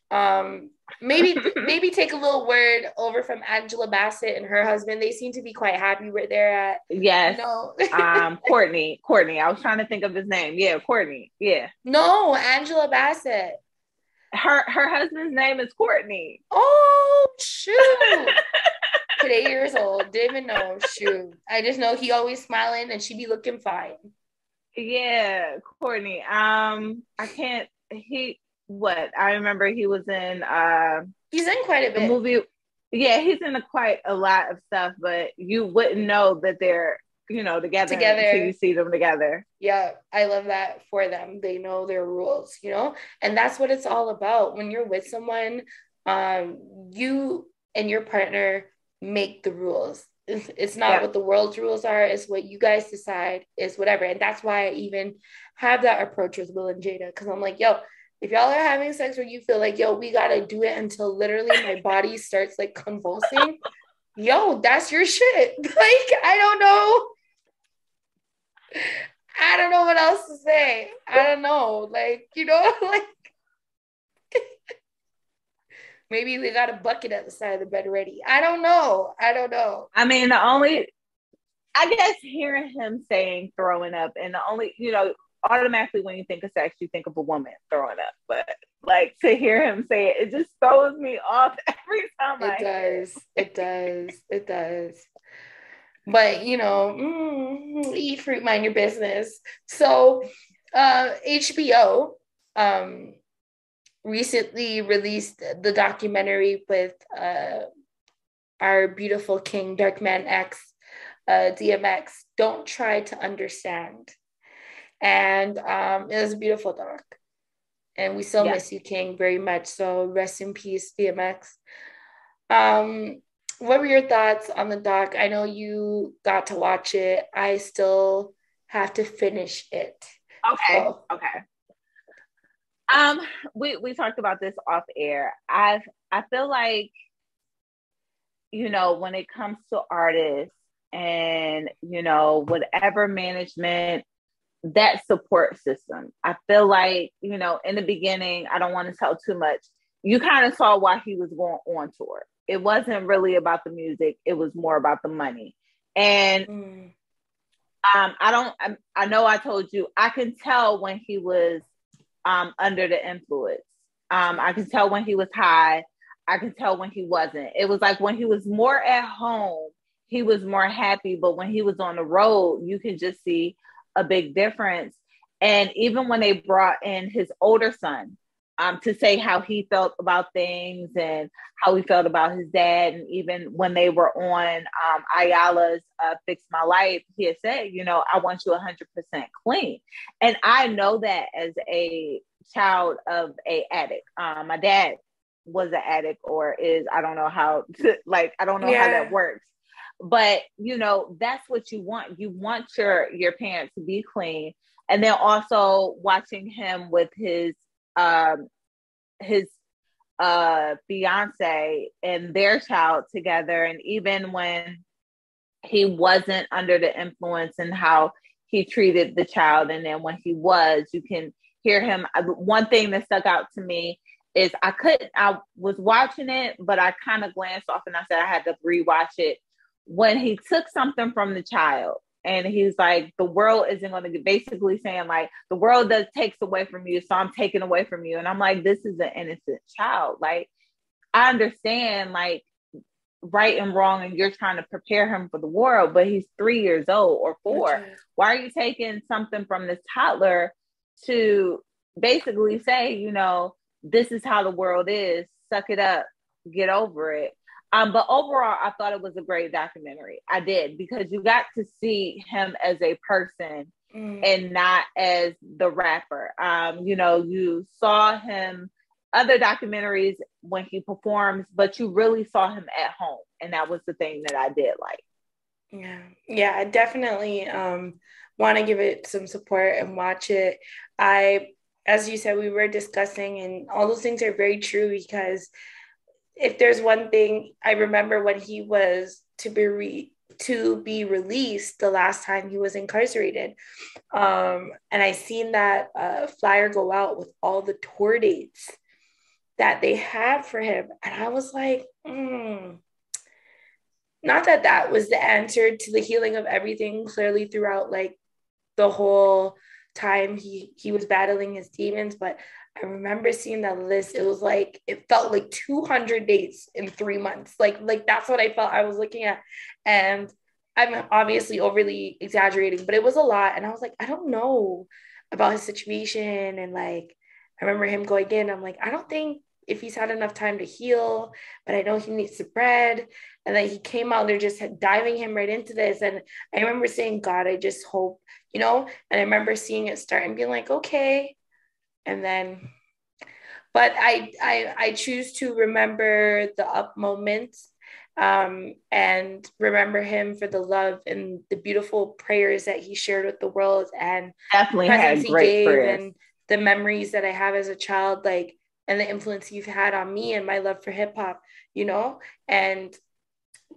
Um maybe maybe take a little word over from Angela Bassett and her husband. They seem to be quite happy where they're at. Yes. No. um, Courtney. Courtney. I was trying to think of his name. Yeah, Courtney. Yeah. No, Angela Bassett. Her her husband's name is Courtney. Oh shoot. Today years old. Didn't even know. Shoot. I just know he always smiling and she be looking fine. Yeah, Courtney. Um, I can't he what I remember he was in uh he's in quite a bit. movie yeah, he's in a quite a lot of stuff, but you wouldn't know that they're, you know, together, together. until you see them together. Yeah, I love that for them. They know their rules, you know, and that's what it's all about. When you're with someone, um, you and your partner make the rules. It's, it's not yeah. what the world's rules are, it's what you guys decide is whatever. And that's why I even have that approach with Will and Jada, because I'm like, yo, if y'all are having sex where you feel like, yo, we gotta do it until literally my body starts like convulsing, yo, that's your shit. Like, I don't know. I don't know what else to say. I don't know. Like, you know, like maybe they got a bucket at the side of the bed ready. I don't know. I don't know. I mean, the only I guess hearing him saying throwing up and the only, you know, automatically when you think of sex, you think of a woman throwing up. But like to hear him say it, it just throws me off every time. It I does. It does. It does. But you know, mm, eat fruit, mind your business. So, uh, HBO um, recently released the documentary with uh, our beautiful king, Darkman X, uh, DMX. Don't try to understand and um, it was a beautiful doc. And we still yeah. miss you, King, very much. So rest in peace, DMX. Um, what were your thoughts on the doc? I know you got to watch it. I still have to finish it. Okay. So. Okay. Um, we we talked about this off air. I I feel like you know when it comes to artists and you know whatever management that support system. I feel like, you know, in the beginning, I don't want to tell too much. You kind of saw why he was going on tour. It wasn't really about the music, it was more about the money. And mm. um, I don't, I, I, know I told you, I can tell when he was um, under the influence. Um, I can tell when he was high. I can tell when he wasn't. It was like when he was more at home, he was more happy. But when he was on the road, you can just see a big difference. And even when they brought in his older son um, to say how he felt about things and how he felt about his dad, and even when they were on um, Iyanla's uh, Fix My Life, he had said, you know, I want you 100% clean. And I know that as a child of a addict. Um, my dad was an addict or is, I don't know how to, like, I don't know yeah. how that works but you know that's what you want. You want your your parents to be clean. And then also watching him with his um his uh fiance and their child together. And even when he wasn't under the influence and how he treated the child. And then when he was you can hear him. One thing that stuck out to me is i couldn't i was watching it but i kind of glanced off and i said i had to rewatch it when he took something from the child and he's like the world isn't going to basically saying like the world does takes away from you so i'm taking away from you. And i'm like this is an innocent child. Like i understand like right and wrong and you're trying to prepare him for the world but he's three years old or four. why are you taking something from this toddler to basically say you know this is how the world is suck it up get over it um, but overall, I thought it was a great documentary. I did because you got to see him as a person mm. and not as the rapper. Um, you know, you saw him other documentaries when he performs, but you really saw him at home, and that was the thing that I did like. Yeah, yeah, I definitely um, want to give it some support and watch it. I, as you said, we were discussing, and all those things are very true because if there's one thing I remember when he was to be re- to be released the last time he was incarcerated, um, and I seen that uh, flyer go out with all the tour dates that they had for him, and I was like, mm. not that that was the answer to the healing of everything. Clearly, throughout like the whole time he he was battling his demons, but I remember seeing that list. It was like it felt like 200 dates in three months. Like like that's what I felt I was looking at, and I'm obviously overly exaggerating, but it was a lot. And I was like, I don't know about his situation, and like I remember him going in. I'm like, I don't think if he's had enough time to heal, but I know he needs the bread. And then he came out, they're just diving him right into this. And I remember saying, God, I just hope, you know, and I remember seeing it start and being like, okay, and then but I, I I choose to remember the up moments um, and remember him for the love and the beautiful prayers that he shared with the world and definitely had great prayers. and the memories that I have as a child, like and the influence you've had on me and my love for hip hop, you know, and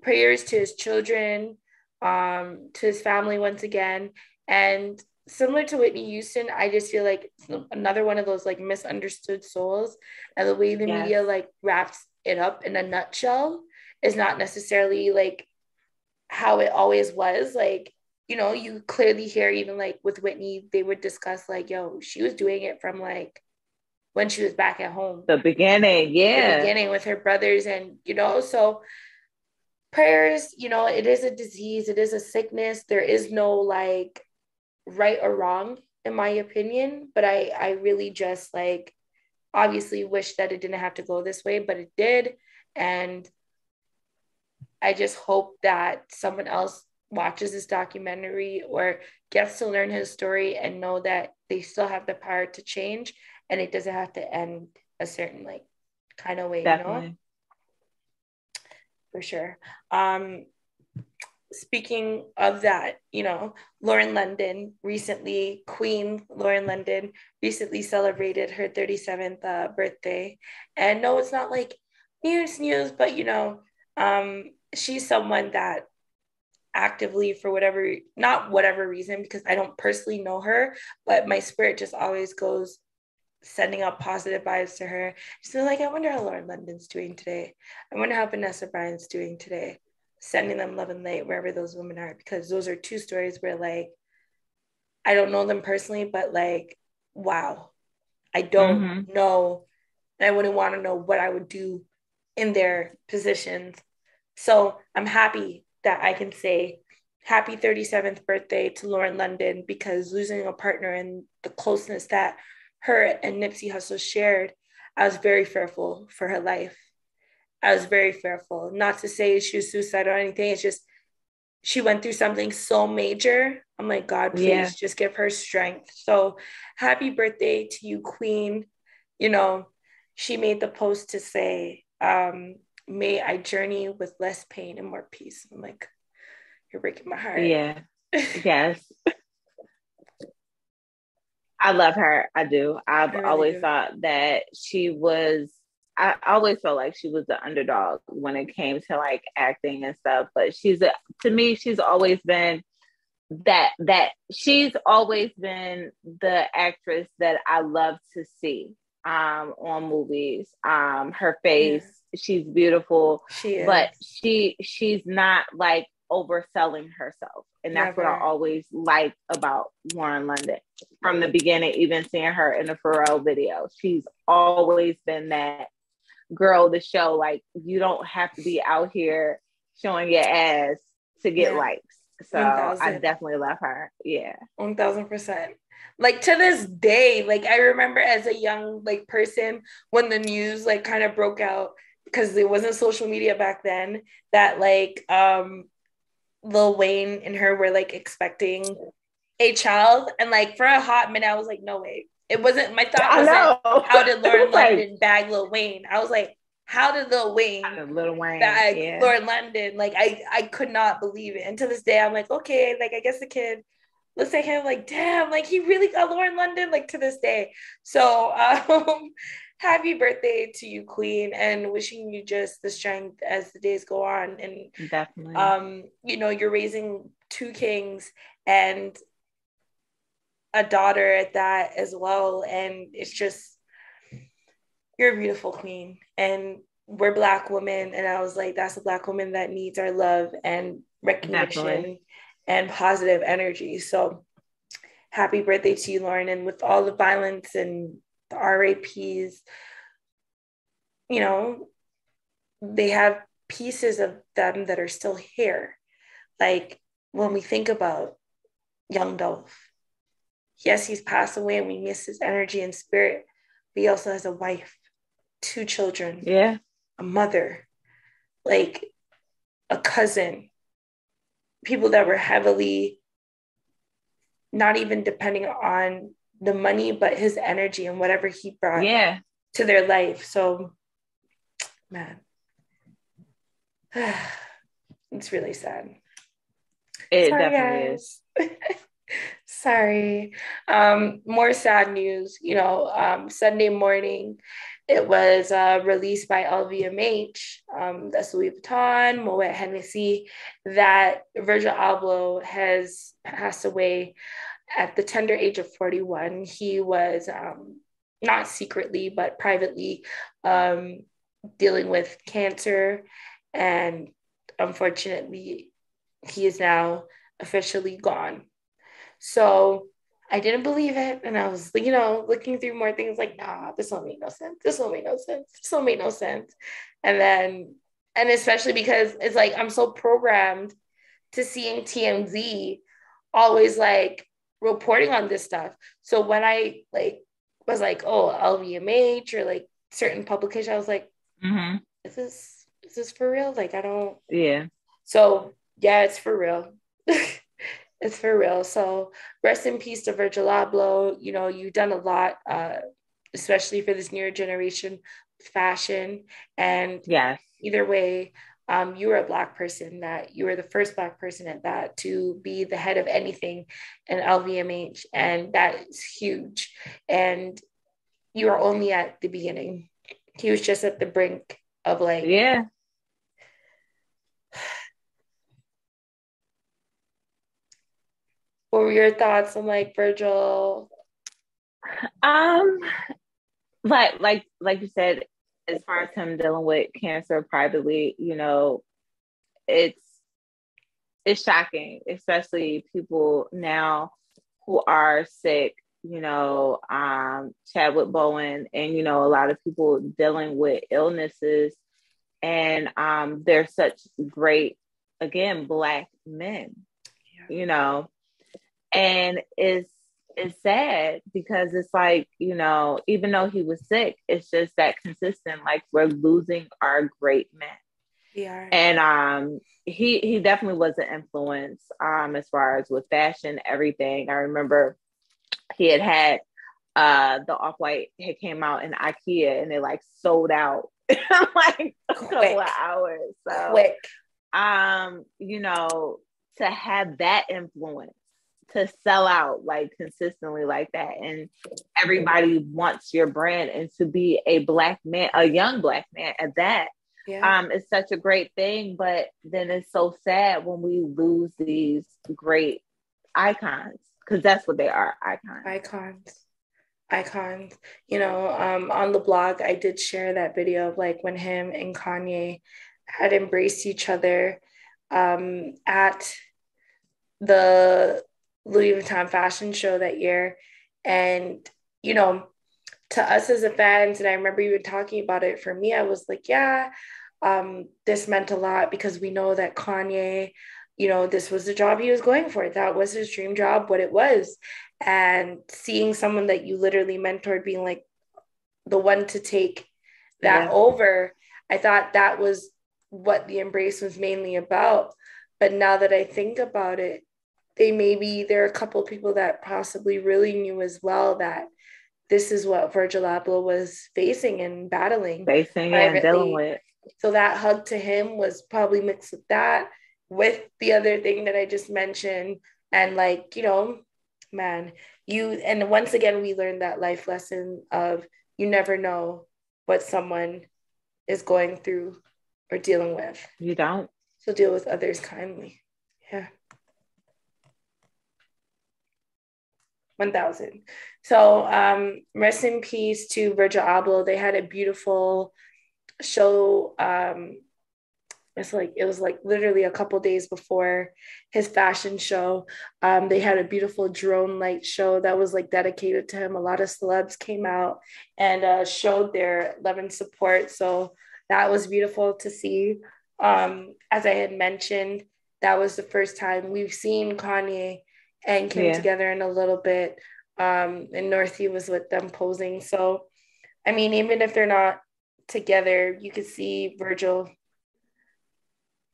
prayers to his children, um, to his family once again, and similar to Whitney Houston, I just feel like another one of those like misunderstood souls. And the way the yes. media like wraps it up in a nutshell is not necessarily like how it always was. Like, you know, you clearly hear even like with Whitney, they would discuss like, yo, she was doing it from like when she was back at home. The beginning, yeah. The beginning with her brothers and you know, so prayers, you know, it is a disease, it is a sickness. There is no like right or wrong in my opinion but i i really just like obviously wish that it didn't have to go this way but it did. And i just hope that someone else watches this documentary or gets to learn his story and know that they still have the power to change and it doesn't have to end a certain like kind of way Definitely. you know? For sure. Um speaking of that, you know, Lauren London recently, Queen Lauren London recently celebrated her 37th uh, birthday. And no, it's not like news, news, but you know, um, she's someone that actively, for whatever, not whatever reason, because I don't personally know her, but my spirit just always goes sending out positive vibes to her. So, like, I wonder how Lauren London's doing today. I wonder how Vanessa Bryant's doing today sending them love and light wherever those women are because those are two stories where like I don't know them personally, but like wow, I don't mm-hmm. know, and I wouldn't want to know what I would do in their positions. So I'm happy that I can say happy 37th birthday to Lauren London because losing a partner and the closeness that her and Nipsey Hussle shared, I was very fearful for her life. I was very fearful. Not to say she was suicidal or anything. It's just she went through something so major. I'm like, God, please yeah. just give her strength. So happy birthday to you, Queen. You know, she made the post to say, um, may I journey with less pain and more peace. I'm like, you're breaking my heart. Yeah. yes. I love her. I do. I've really always do. thought that she was I always felt like she was the underdog when it came to like acting and stuff. But she's a, to me, she's always been that that she's always been the actress that I love to see um on movies. Um her face, yeah. she's beautiful. She is. But she she's not like overselling herself. And that's Never. what I always like about Lauren London from the beginning, even seeing her in the Pharrell video. She's always been that girl the show like you don't have to be out here showing your ass to get yeah. likes. So 1, I definitely love her. Yeah. One thousand percent. Like to this day, like I remember as a young like person when the news like kind of broke out because it wasn't social media back then that like um Lil Wayne and her were like expecting a child. And like for a hot minute, I was like, no way. It wasn't my thought wasn't how did Lauren London bag Lil Wayne? I was like, how did Lil Wayne, Lil Wayne bag yeah. Lauren London? Like I I could not believe it. And to this day, I'm like, okay, like I guess the kid looks at him like, damn, like he really got Lauren London, like to this day. So um happy birthday to you, Queen, and wishing you just the strength as the days go on. And definitely um, you know, you're raising two kings and a daughter at that as well. And it's just, you're a beautiful queen. And we're black women. And I was like, that's a black woman that needs our love and recognition Definitely. and positive energy. So happy birthday to you, Lauren. And with all the violence and the RAPs, you know, they have pieces of them that are still here. Like when we think about Young Dolph, yes, he's passed away and we miss his energy and spirit, but he also has a wife, two children, yeah, a mother, like a cousin, people that were heavily not even depending on the money, but his energy and whatever he brought yeah. to their life. So, man, it's really sad. It Sorry, definitely guys. is. Sorry. Um, more sad news. You know, um, Sunday morning, it was uh, released by LVMH, um, Louis Vuitton, Moet Hennessy, that Virgil Abloh has passed away at the tender age of 41. He was um, not secretly, but privately um, dealing with cancer. And unfortunately, he is now officially gone. So I didn't believe it. And I was, you know, looking through more things like, nah, this don't make no sense. This don't make no sense. This don't make no sense. And then, and especially because it's like I'm so programmed to seeing TMZ always like reporting on this stuff. So when I like was like, oh, LVMH or like certain publication, I was like, mm-hmm. is this is this for real? Like I don't Yeah. So yeah, it's for real. It's for real. So rest in peace to Virgil Abloh. You know, you've done a lot, uh, especially for this newer generation fashion. And yeah, either way, um, you were a black person that you were the first black person at that to be the head of anything in LVMH. And that is huge. And you are only at the beginning. He was just at the brink of like, yeah, what were your thoughts on like Virgil? Um, like like like you said, as far as him dealing with cancer privately, you know, it's it's shocking, especially people now who are sick. You know, um, Chadwick Bowen, and you know, a lot of people dealing with illnesses and um, they're such great, again, black men, yeah. you know, and it's it's sad because it's like you know even though he was sick it's just that consistent like we're losing our great men yeah and um he he definitely was an influence um as far as with fashion everything i remember he had had uh the off-white had came out in ikea and it like sold out like a Quick. couple of hours so Quick. um you know to have that influence to sell out like consistently like that. And everybody wants your brand. And to be a black man a young black man at that yeah. um is such a great thing. But then it's so sad when we lose these great icons because that's what they are icons. Icons. Icons. You know um on the blog i did share that video of like when him and kanye had embraced each other um at the Louis Vuitton fashion show that year. And, you know, to us as a fans, and I remember you were talking about it for me, I was like, yeah, um, this meant a lot because we know that Kanye, you know, this was the job he was going for. That was his dream job, what it was. And seeing someone that you literally mentored being like the one to take that yeah. over, I thought that was what the embrace was mainly about. But now that I think about it, they maybe there are a couple people that possibly really knew as well that this is what Virgil Abloh was facing and battling. Facing and dealing with. So that hug to him was probably mixed with that, with the other thing that I just mentioned. And like, you know, man, you and once again we learned that life lesson of you never know what someone is going through or dealing with. You don't. So deal with others kindly. Yeah. 1000. So um, rest in peace to Virgil Abloh. They had a beautiful show. Um, it's like it was like literally a couple days before his fashion show. Um, they had a beautiful drone light show that was like dedicated to him. A lot of celebs came out and uh, showed their love and support. So that was beautiful to see. Um, as I had mentioned, that was the first time we've seen Kanye and Kim yeah. together in a little bit. Um, and Northy was with them posing. So, I mean, even if they're not together, you could see Virgil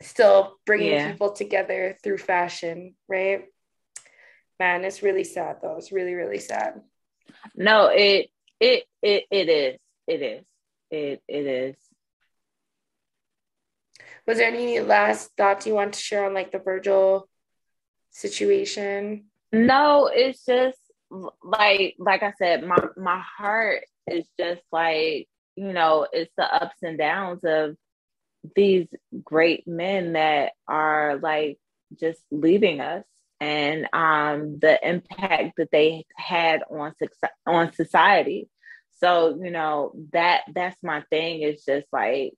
still bringing yeah. people together through fashion, right? Man, it's really sad though. It's really, really sad. No, it it it it is. It is. It it is. Was there any last thoughts you want to share on like the Virgil situation? No, it's just like like I said, my my heart is just like, you know, it's the ups and downs of these great men that are like just leaving us and um the impact that they had on success on society. So, you know, that that's my thing is just like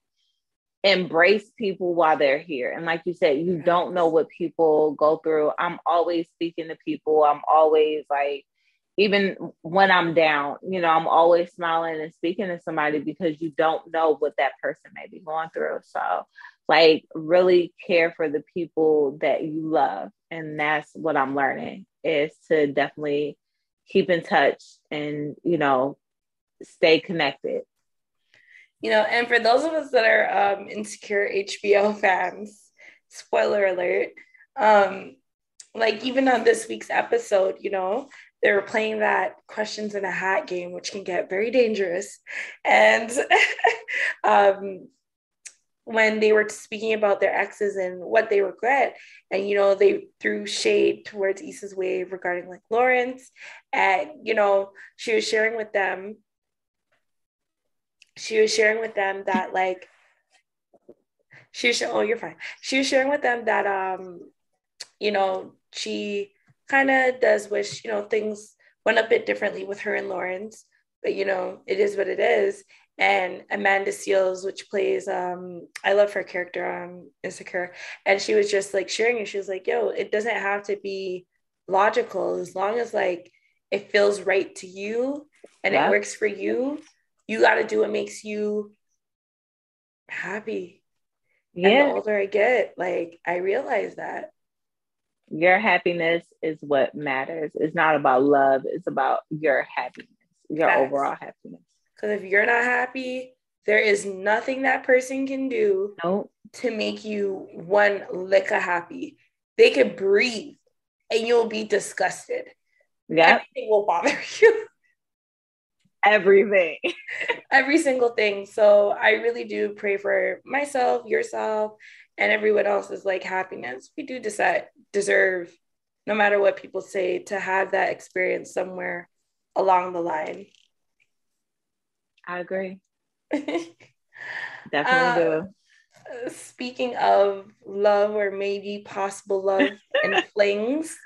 embrace people while they're here. And like you said, you don't know what people go through. I'm always speaking to people. I'm always like, even when I'm down, you know, I'm always smiling and speaking to somebody because you don't know what that person may be going through. So, like, really care for the people that you love. And that's what I'm learning is to definitely keep in touch and, you know, stay connected you know, and for those of us that are um, insecure HBO fans, spoiler alert, um, like even on this week's episode, you know, they were playing that questions in a hat game, which can get very dangerous. And um, when they were speaking about their exes and what they regret, and you know, they threw shade towards Issa's wave regarding like Lawrence, and you know, she was sharing with them she was sharing with them that like she was oh you're fine. She was sharing with them that um you know she kind of does wish you know things went a bit differently with her and Lawrence but you know it is what it is. And Amanda Seales which plays um I love her character on Insecure and she was just like sharing and she was like yo it doesn't have to be logical. As long as like it feels right to you and yeah. it works for you you got to do what makes you happy Yeah. And the older I get, like I realize that. Your happiness is what matters. It's not about love, it's about your happiness, your Facts. overall happiness. Because if you're not happy, there is nothing that person can do Nope. to make you one lick of happy. They could breathe and you'll be disgusted. Yeah. Everything will bother you. Everything. Every single thing. So I really do pray for myself, yourself, and everyone else's like happiness. We do decide deserve, no matter what people say, to have that experience somewhere along the line. I agree. Definitely Uh, do. Speaking of love or maybe possible love and flings,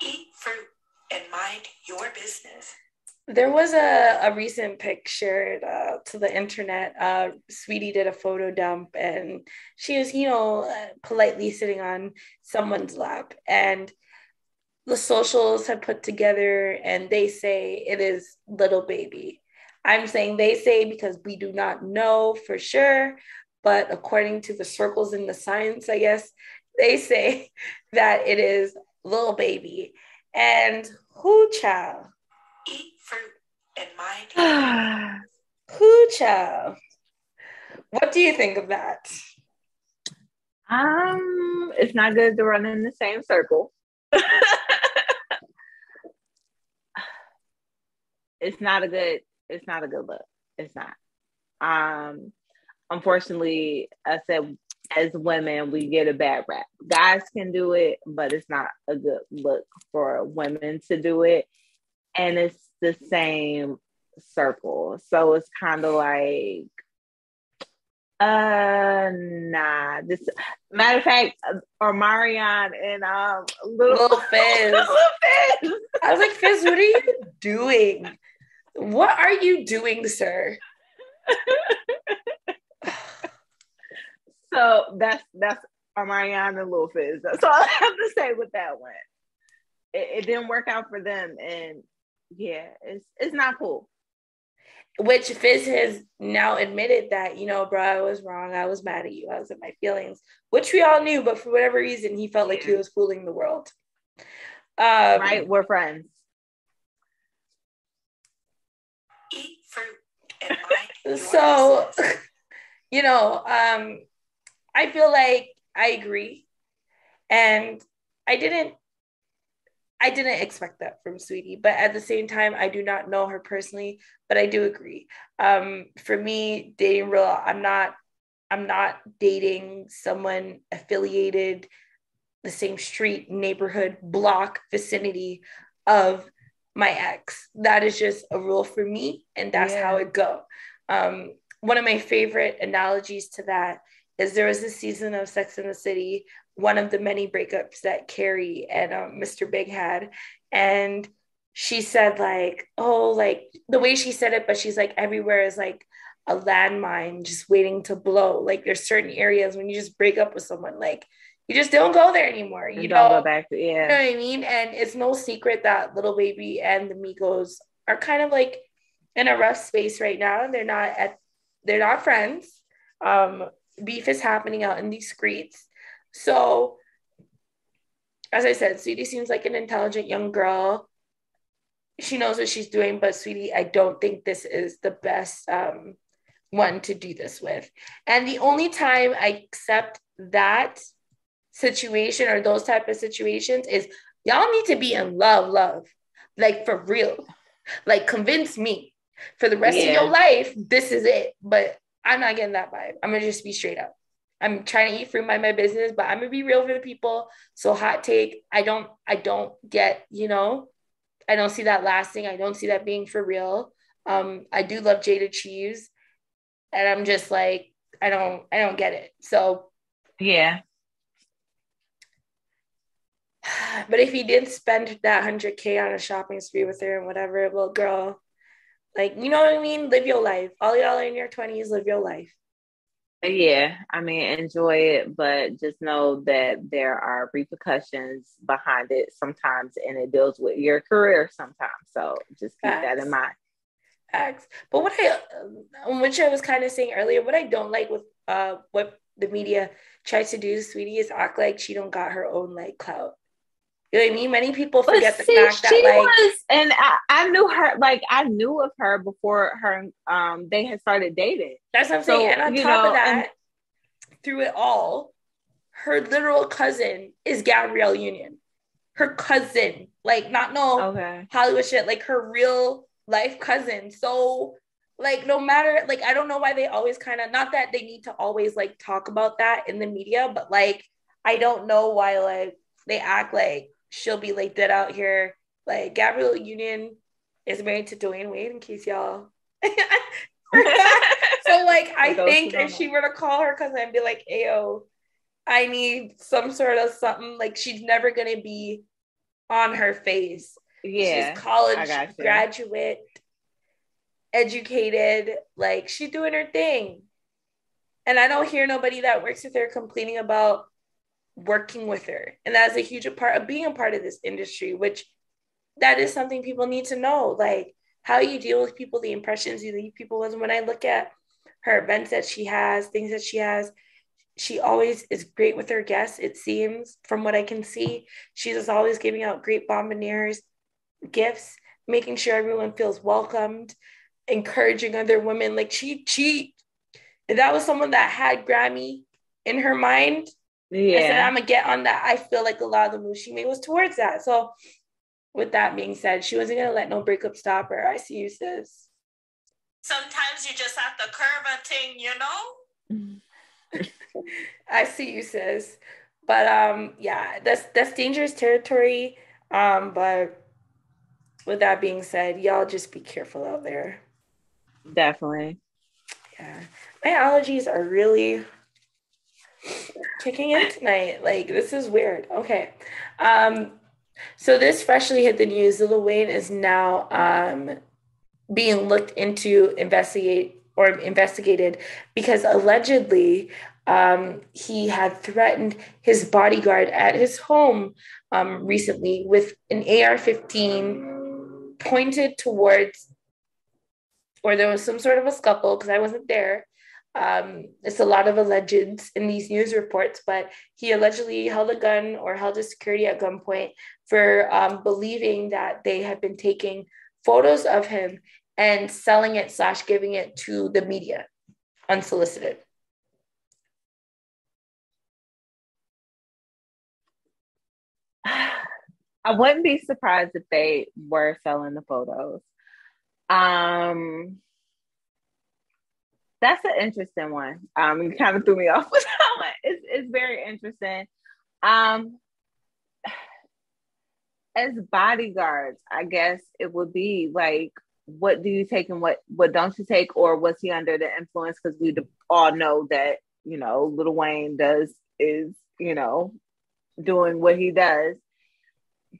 Eat fruit and mind your business. there was a, a recent pic shared uh, to the internet. Uh, Saweetie did a photo dump and she was, you know, uh, politely sitting on someone's lap. And the socials have put together and they say it is little baby. I'm saying they say because we do not know for sure, but according to the circles in the science, I guess they say that it is little baby. And who child? Eat fruit and mind your Who child? What do you think of that? um, it's not good to run in the same circle. it's not a good it's not a good look. It's not. Um unfortunately, I said as women we get a bad rap. Guys can do it, but it's not a good look for women to do it. And it's the same circle. So it's kind of like uh nah. This matter of fact, or Omarion and um little, Little Fizz. little Fizz. I was like, Fizz, what are you doing? What are you doing, sir? So that's that's Omarion and Lil Fizz. That's all I have to say with that one. It, it didn't work out for them, and yeah, it's it's not cool. Which Fizz has now admitted that, you know, bro, I was wrong. I was mad at you. I was in my feelings, which we all knew, but for whatever reason, he felt like he was fooling the world. Um, right? We're friends. Eat fruit and mind your so you know um i feel like i agree. And i didn't i didn't expect that from saweetie but at the same time i do not know her personally but i do agree. Um for me dating real i'm not i'm not dating someone affiliated the same street neighborhood block vicinity of my ex. That is just a rule for me and that's Yeah. how it go. Um, one of my favorite analogies to that is there was this season of Sex in the City, one of the many breakups that Carrie and um, Mr. Big had. And she said, like, oh, like the way she said it, but she's like, everywhere is like a landmine just waiting to blow. Like there's certain areas when you just break up with someone, like you just don't go there anymore. You don't know, go back to you know yeah. what I mean? And it's no secret that Little Baby and the Migos are kind of like in a rough space right now. They're not at they're not friends. Um, beef is happening out in these streets. So as I said, Saweetie seems like an intelligent young girl. She knows what she's doing, but Saweetie, I don't think this is the best um, one to do this with. And the only time I accept that situation or those type of situations is y'all need to be in love, love, like for real. Like convince me for the rest Yeah. of your life, this is it. But I'm not getting that vibe. I'm gonna just be straight up. I'm trying to eat fruit, mind my business, but I'm gonna be real for the people. So hot take, I don't, I don't get, you know, I don't see that lasting. I don't see that being for real. Um, I do love Jayda Cheaves, and I'm just like, I don't, I don't get it. So Yeah. but if he did spend that 100k on a shopping spree with her and whatever well girl like you know what i mean live your life all y'all are in your 20s live your life Yeah, I mean, enjoy it, but just know that there are repercussions behind it sometimes, and it deals with your career sometimes. So just keep that in mind. Facts. But what I, um, which I was kind of saying earlier, what I don't like with uh what the media tries to do, saweetie, is act like she don't got her own like clout. You know what I mean? Many people forget But the see, fact that she like was, and I, I knew her. Like I knew of her before her. Um, they had started dating. that's what I'm so, saying. And on top know, of that, and- through it all, her literal cousin is Gabrielle Union. Her cousin, like not no Okay. Hollywood shit, like her real life cousin. So, like, no matter, like, I don't know why they always kind of, not that they need to always like talk about that in the media, but like, I don't know why, like, they act like she'll be like dead out here. Like, Gabrielle Union is married to Dwyane Wade, in case y'all. so, like, I think if she were to call her cousin and be like, Ayo, I need some sort of something, like, she's never gonna be on her face. Yeah. She's college I got you. graduate, educated, like she's doing her thing. And I don't hear nobody that works with her complaining about working with her. And that's a huge part of being a part of this industry, which that is something people need to know. Like how you deal with people, the impressions you leave people with. When I look at her events that she has, things that she has, she always is great with her guests, it seems, from what I can see. She's just always giving out great bombardiers, gifts, making sure everyone feels welcomed, encouraging other women. Like she, she, that was someone that had Grammy in her mind, I said, I'm gonna get on that. I feel like a lot of the moves she made was towards that. So, with that being said, she wasn't gonna let no breakup stop her. I see you, sis. Sometimes you just have to curve a thing, you know? I see you, sis. But um, yeah, that's that's dangerous territory. Um, but with that being said, y'all just be careful out there. Definitely. Yeah, my allergies are really kicking in tonight. Like this is weird. Okay, um, so this freshly hit the news. Lil Wayne is now um being looked into, investigate or investigated because allegedly um, he had threatened his bodyguard at his home um, recently with an AR-15 pointed towards, or there was some sort of a scuffle because I wasn't there. Um, it's a lot of allegeds in these news reports, but he allegedly held a gun or held his security at gunpoint for um, believing that they had been taking photos of him and selling it slash giving it to the media unsolicited. I wouldn't be surprised if they were selling the photos. Um, that's an interesting one. Um, you kind of threw me off with that one. It's it's very interesting. Um, as bodyguards, I guess it would be like, what do you take and what what don't you take, or was he under the influence? Because we all know that you know Little Wayne does is you know doing what he does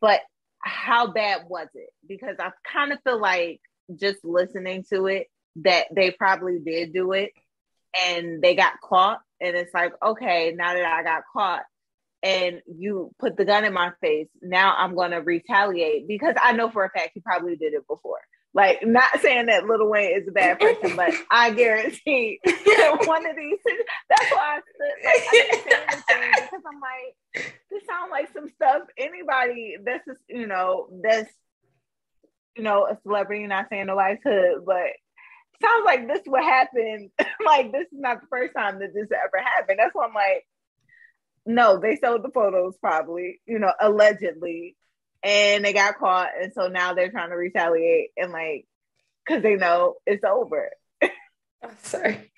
but how bad was it? Because I kind of feel like just listening to it that they probably did do it and they got caught. And it's like, okay, now that I got caught and you put the gun in my face, now I'm going to retaliate because I know for a fact he probably did it before. Like, not saying that Little Wayne is a bad person, but I guarantee that one of these, that's why I said, like, I didn't say anything because I'm like, this sounds like some stuff anybody that's just, you know that's you know a celebrity not saying nobody's hood but sounds like this would happen like this is not the first time that this ever happened. That's why i'm like no they sold the photos probably you know allegedly and they got caught and so now they're trying to retaliate and like because they know it's over. Oh, sorry.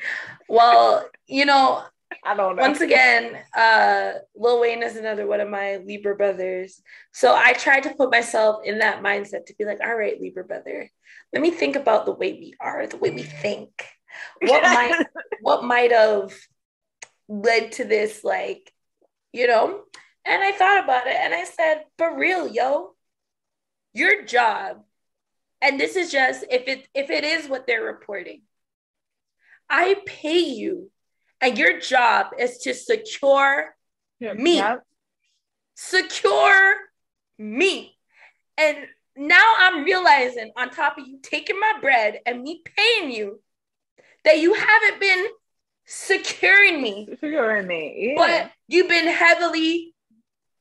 Well, you know, i don't know once again, uh, Lil Wayne is another one of my Libra brothers. So I tried to put myself in that mindset to be like, all right, Libra brother, let me think about the way we are, the way we think. What might what might have led to this, like, you know? And I thought about it and I said, for real, yo, your job, and this is just if it if it is what they're reporting, I pay you, and your job is to secure me. Yep. secure me. And now I'm realizing on top of you taking my bread and me paying you that you haven't been securing me. Securing me. Yeah. But you've been heavily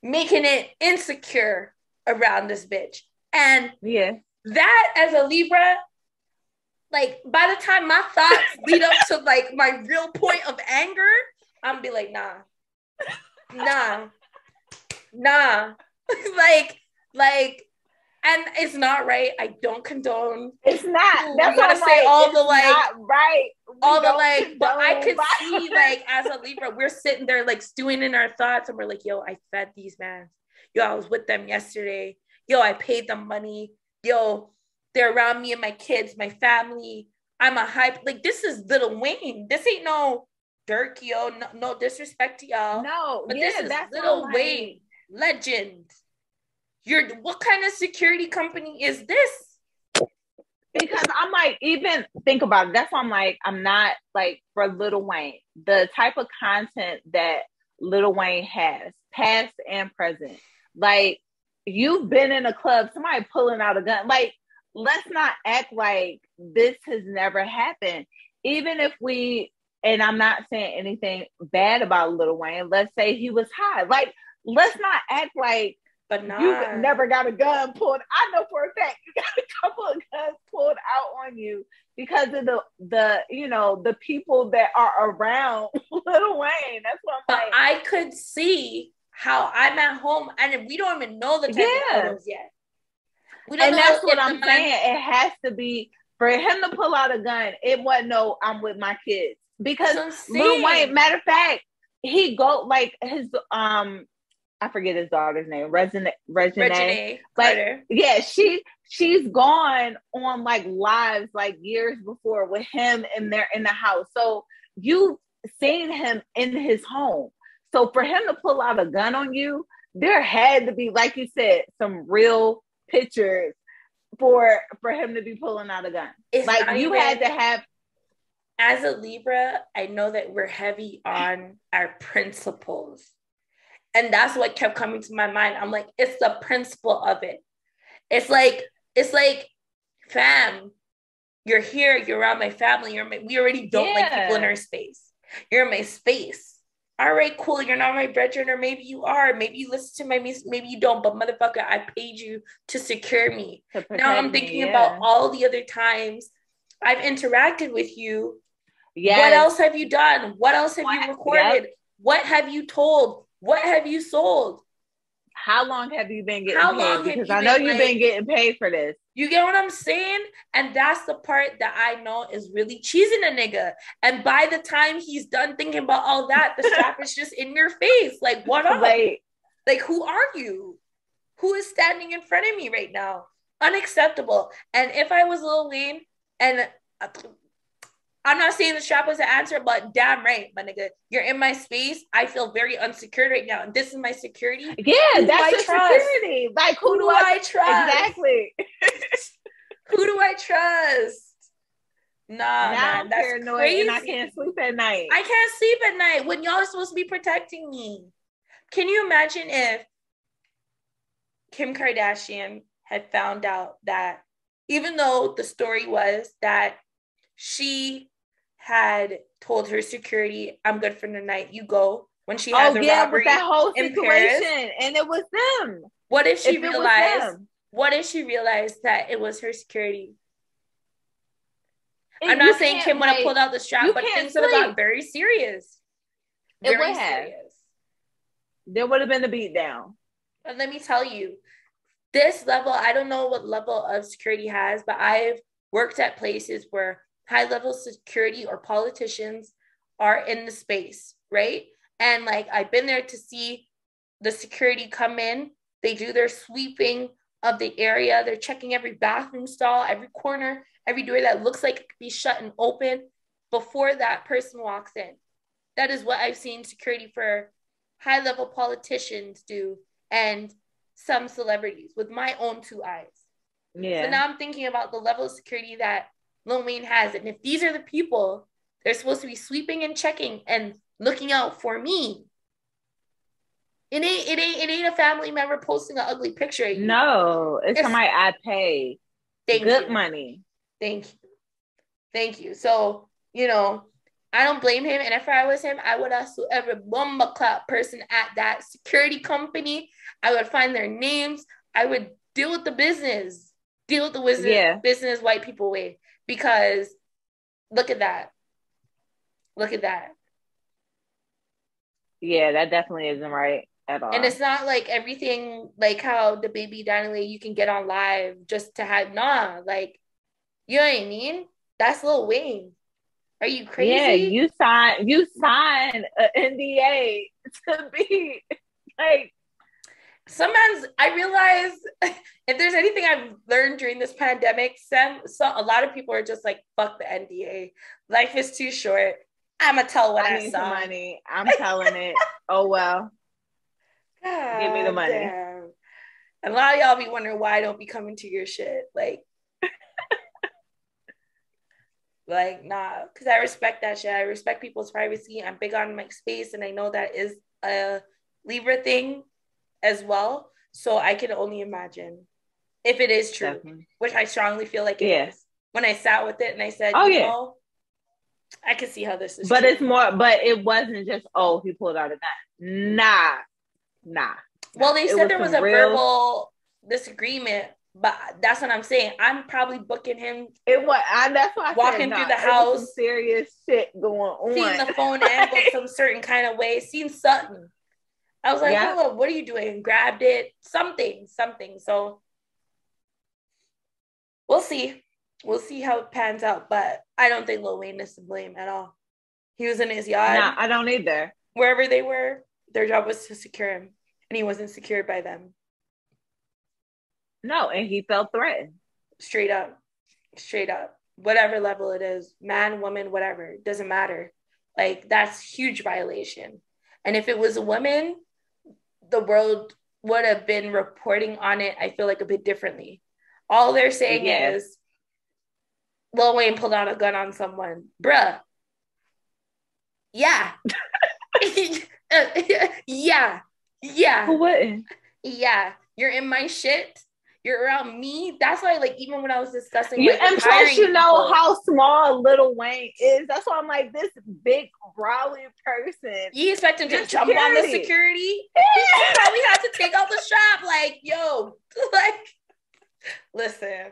making it insecure around this bitch. And yeah. that as a Libra, like by the time my thoughts lead up to like my real point of anger, I'm gonna be like, nah, nah, nah. like, like, and it's not right. I don't condone. It's not. That's gotta say like, all the like, right? We all the like. But I could see like as a Libra, we're sitting there like stewing in our thoughts, and we're like, yo, I fed these men. Yo, I was with them yesterday. Yo, I paid them money. Yo, they're around me and my kids, my family. I'm a hype. Like this is Little Wayne. This ain't no Durk, yo. Oh, no, no disrespect to y'all. No, but yeah, this is like... Wayne, legend. You're what kind of security company is this? Because I'm like, even think about it. That's why I'm like, I'm not like for Little Wayne, the type of content that Little Wayne has, past and present. Like you've been in a club, somebody pulling out a gun. Like, let's not act like this has never happened. Even if we, and I'm not saying anything bad about Lil Wayne, let's say he was high. Like, let's not act like but nah. you never got a gun pulled. I know for a fact you got a couple of guns pulled out on you because of the the you know the people that are around Little Wayne. That's what I'm but like. I could see how I'm at home and we don't even know the type Yeah. of photos yet. And that's what I'm saying. It has to be for him to pull out a gun. It wasn't no, I'm with my kids because Lil. Wayne. Matter of fact, he go like his um, I forget his daughter's name, Regina, Regina. Like- Carter. Yeah, she she's gone on like lives like years before with him and they're in the house. So you've seen him in his home. So for him to pull out a gun on you, there had to be, like you said, some real pictures for for him to be pulling out a gun. It's like you had to have as a Libra, I know that we're heavy on our principles. And that's what kept coming to my mind. I'm like, it's the principle of it. It's like, it's like, fam, you're here, you're around my family, you're my, we already don't like people in our space. You're in my space. All right, cool. You're not my brethren, or maybe you are. Maybe you listen to my music, maybe you don't. But motherfucker, I paid you to secure me to now I'm protect me, thinking yeah. about all the other times I've interacted with you. Yes. What else have you done? What else have you What- recorded? What have you told? What have you sold? How long have you been getting How paid? because I know been, you've like- been getting paid for this. You get what I'm saying? And that's the part that I know is really cheesing a nigga. And by the time he's done thinking about all that, the strap is just in your face. Like, what up? Like Like, who are you? Who is standing in front of me right now? Unacceptable. And if I was Lil Wayne, and uh, I'm not saying the strap was the answer, but damn right, my nigga, you're in my space. I feel very unsecured right now, and this is my security. yeah, Who that's I your security. Like Who do I trust? Exactly. Who do I trust? Nah, now man, I'm that's paranoid crazy. and I can't sleep at night. I can't sleep at night when y'all are supposed to be protecting me. Can you imagine if Kim Kardashian had found out that even though the story was that she had told her security, I'm good for the night, you go, when she had oh the yeah, robbery. that whole in situation, Paris. and it was them. what if she If realized? What if she realized that it was her security? And I'm not saying Kim would have pulled out the strap, but things would have got very serious. It Very would have. serious. There would have been a beat down. And let me tell you, this level, I don't know what level of security has, but I've worked at places where high level security or politicians are in the space, right? And like I've been there to see the security come in, they do their sweeping of the area, they're checking every bathroom stall, every corner, every door that looks like it could be shut and open before that person walks in. That is what I've seen security for high level politicians do and some celebrities with my own two eyes. Yeah. So now I'm thinking about the level of security that Lil Wayne has. And if these are the people they're supposed to be sweeping and checking and looking out for me, it ain't it ain't it ain't a family member posting an ugly picture. no, it's It's- somebody I pay Thank Good you. money. Thank you. Thank you. So, you know, I don't blame him. And if I was him, I would ask every bomba clap person at that security company. I would find their names. I would deal with the business, deal with the business, Yeah. business white people way. Because look at that. Look at that. Yeah, that definitely isn't right at all. And it's not like everything like how the baby Daniel you can get on live just to have nah, like you know what I mean? That's Lil Wayne. Are you crazy? Yeah, you sign you sign an NDA to be like sometimes I realize if there's anything I've learned during this pandemic, some so a lot of people are just like, fuck the NDA. Life is too short. I'ma tell what I, I need saw. money. I'm telling it. Oh well. Give me the money. damn. And a lot of y'all be wondering why I don't be coming to your shit. Like, like nah, because I respect that shit. I respect people's privacy. I'm big on my space, and I know that is a Libra thing as well. So I can only imagine if it is true, Definitely. which I strongly feel like it is. Yeah. When I sat with it and I said, Oh, you yeah. know, I can see how this is. But true. it's more but it wasn't just oh he pulled out a gun. Nah. Nah. Well, they It said there was a real- verbal disagreement, but that's what I'm saying. I'm probably booking him, It was I, that's why I Walking said, through nah, the it some house. serious shit going on. seeing the phone angled some certain kind of way, seeing something. I was like, Yeah. hold up, what are you doing? And Grabbed it, something, something. So we'll see. We'll see how it pans out. But I don't think Lil Wayne is to blame at all. He was in his yard, Nah, I don't either. wherever they were. Their job was to secure him, and he wasn't secured by them. No, and he felt threatened. straight up straight up whatever level it is man woman whatever doesn't matter like that's huge violation and if it was a woman the world would have been reporting on it i feel like a bit differently. All they're saying Yeah. is lil wayne pulled out a gun on someone. Bruh. Yeah. Yeah. Yeah. Who wouldn't? yeah, you're in my shit. You're around me. That's why, like, even when I was discussing, You, like, and plus, hiring you know people, how small Little Wayne is. That's why I'm like this big rowdy person. you expect him to Your jump on the security. security. He probably had to take out the strap. Like, yo, like, listen.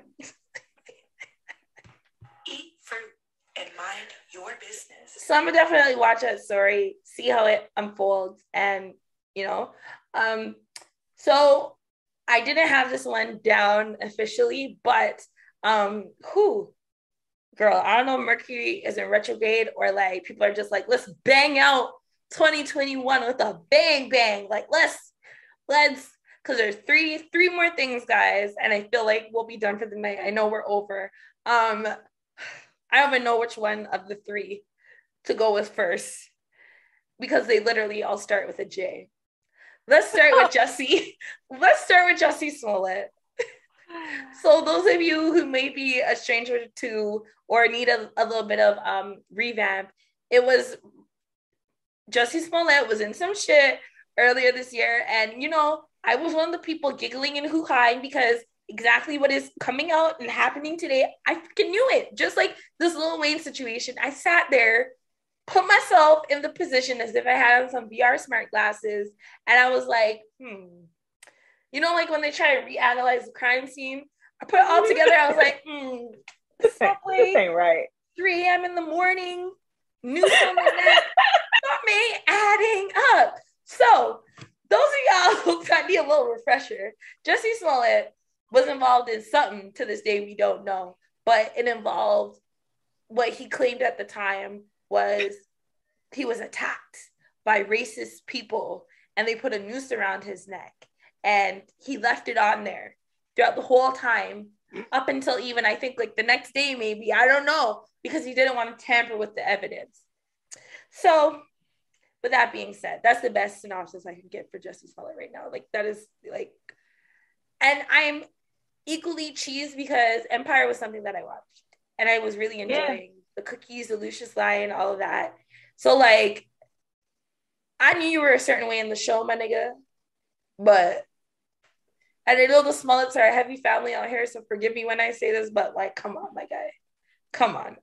Eat fruit and mind your business. So I'm gonna definitely watch that story, see how it unfolds, and you know, um, so I didn't have this one down officially, but um, who, girl, I don't know, Mercury is in retrograde or like people are just like, let's bang out 2021 with a bang bang, like let's let's because there's three three more things, guys, and I feel like we'll be done for the night. I know we're over. Um, I don't even know which one of the three to go with first because they literally all start with a J. Let's start with Jussie. Let's start with Jussie Smollett. So those of you who may be a stranger to or need a, a little bit of um revamp, it was Jussie Smollett was in some shit earlier this year, and you know I was one of the people giggling and hoo-haing because exactly what is coming out and happening today, I freaking knew it. Just like this Lil Wayne situation, I sat there, put myself in the position as if I had on some VR smart glasses, and I was like, hmm. You know, like when they try to reanalyze the crime scene, I put it all together. I was like, hmm, This ain't, this ain't right. 3 a.m. in the morning, the net, something adding up. So, those of y'all that need a little refresher, Jussie Smollett was involved in something to this day we don't know, but it involved what he claimed at the time was he was attacked by racist people and they put a noose around his neck and he left it on there throughout the whole time up until even I think like the next day, maybe I don't know, because he didn't want to tamper with the evidence. So, with that being said, that's the best synopsis I can get for Jussie Smollett right now. Like that is like, and I'm equally cheesed because Empire was something that I watched and I was really enjoying the cookies, the Lucious Lyon, all of that. So like, I knew you were a certain way in the show, my nigga, but And I know the Smollets are a heavy family out here, so forgive me when I say this, but like, come on, my guy. Come on.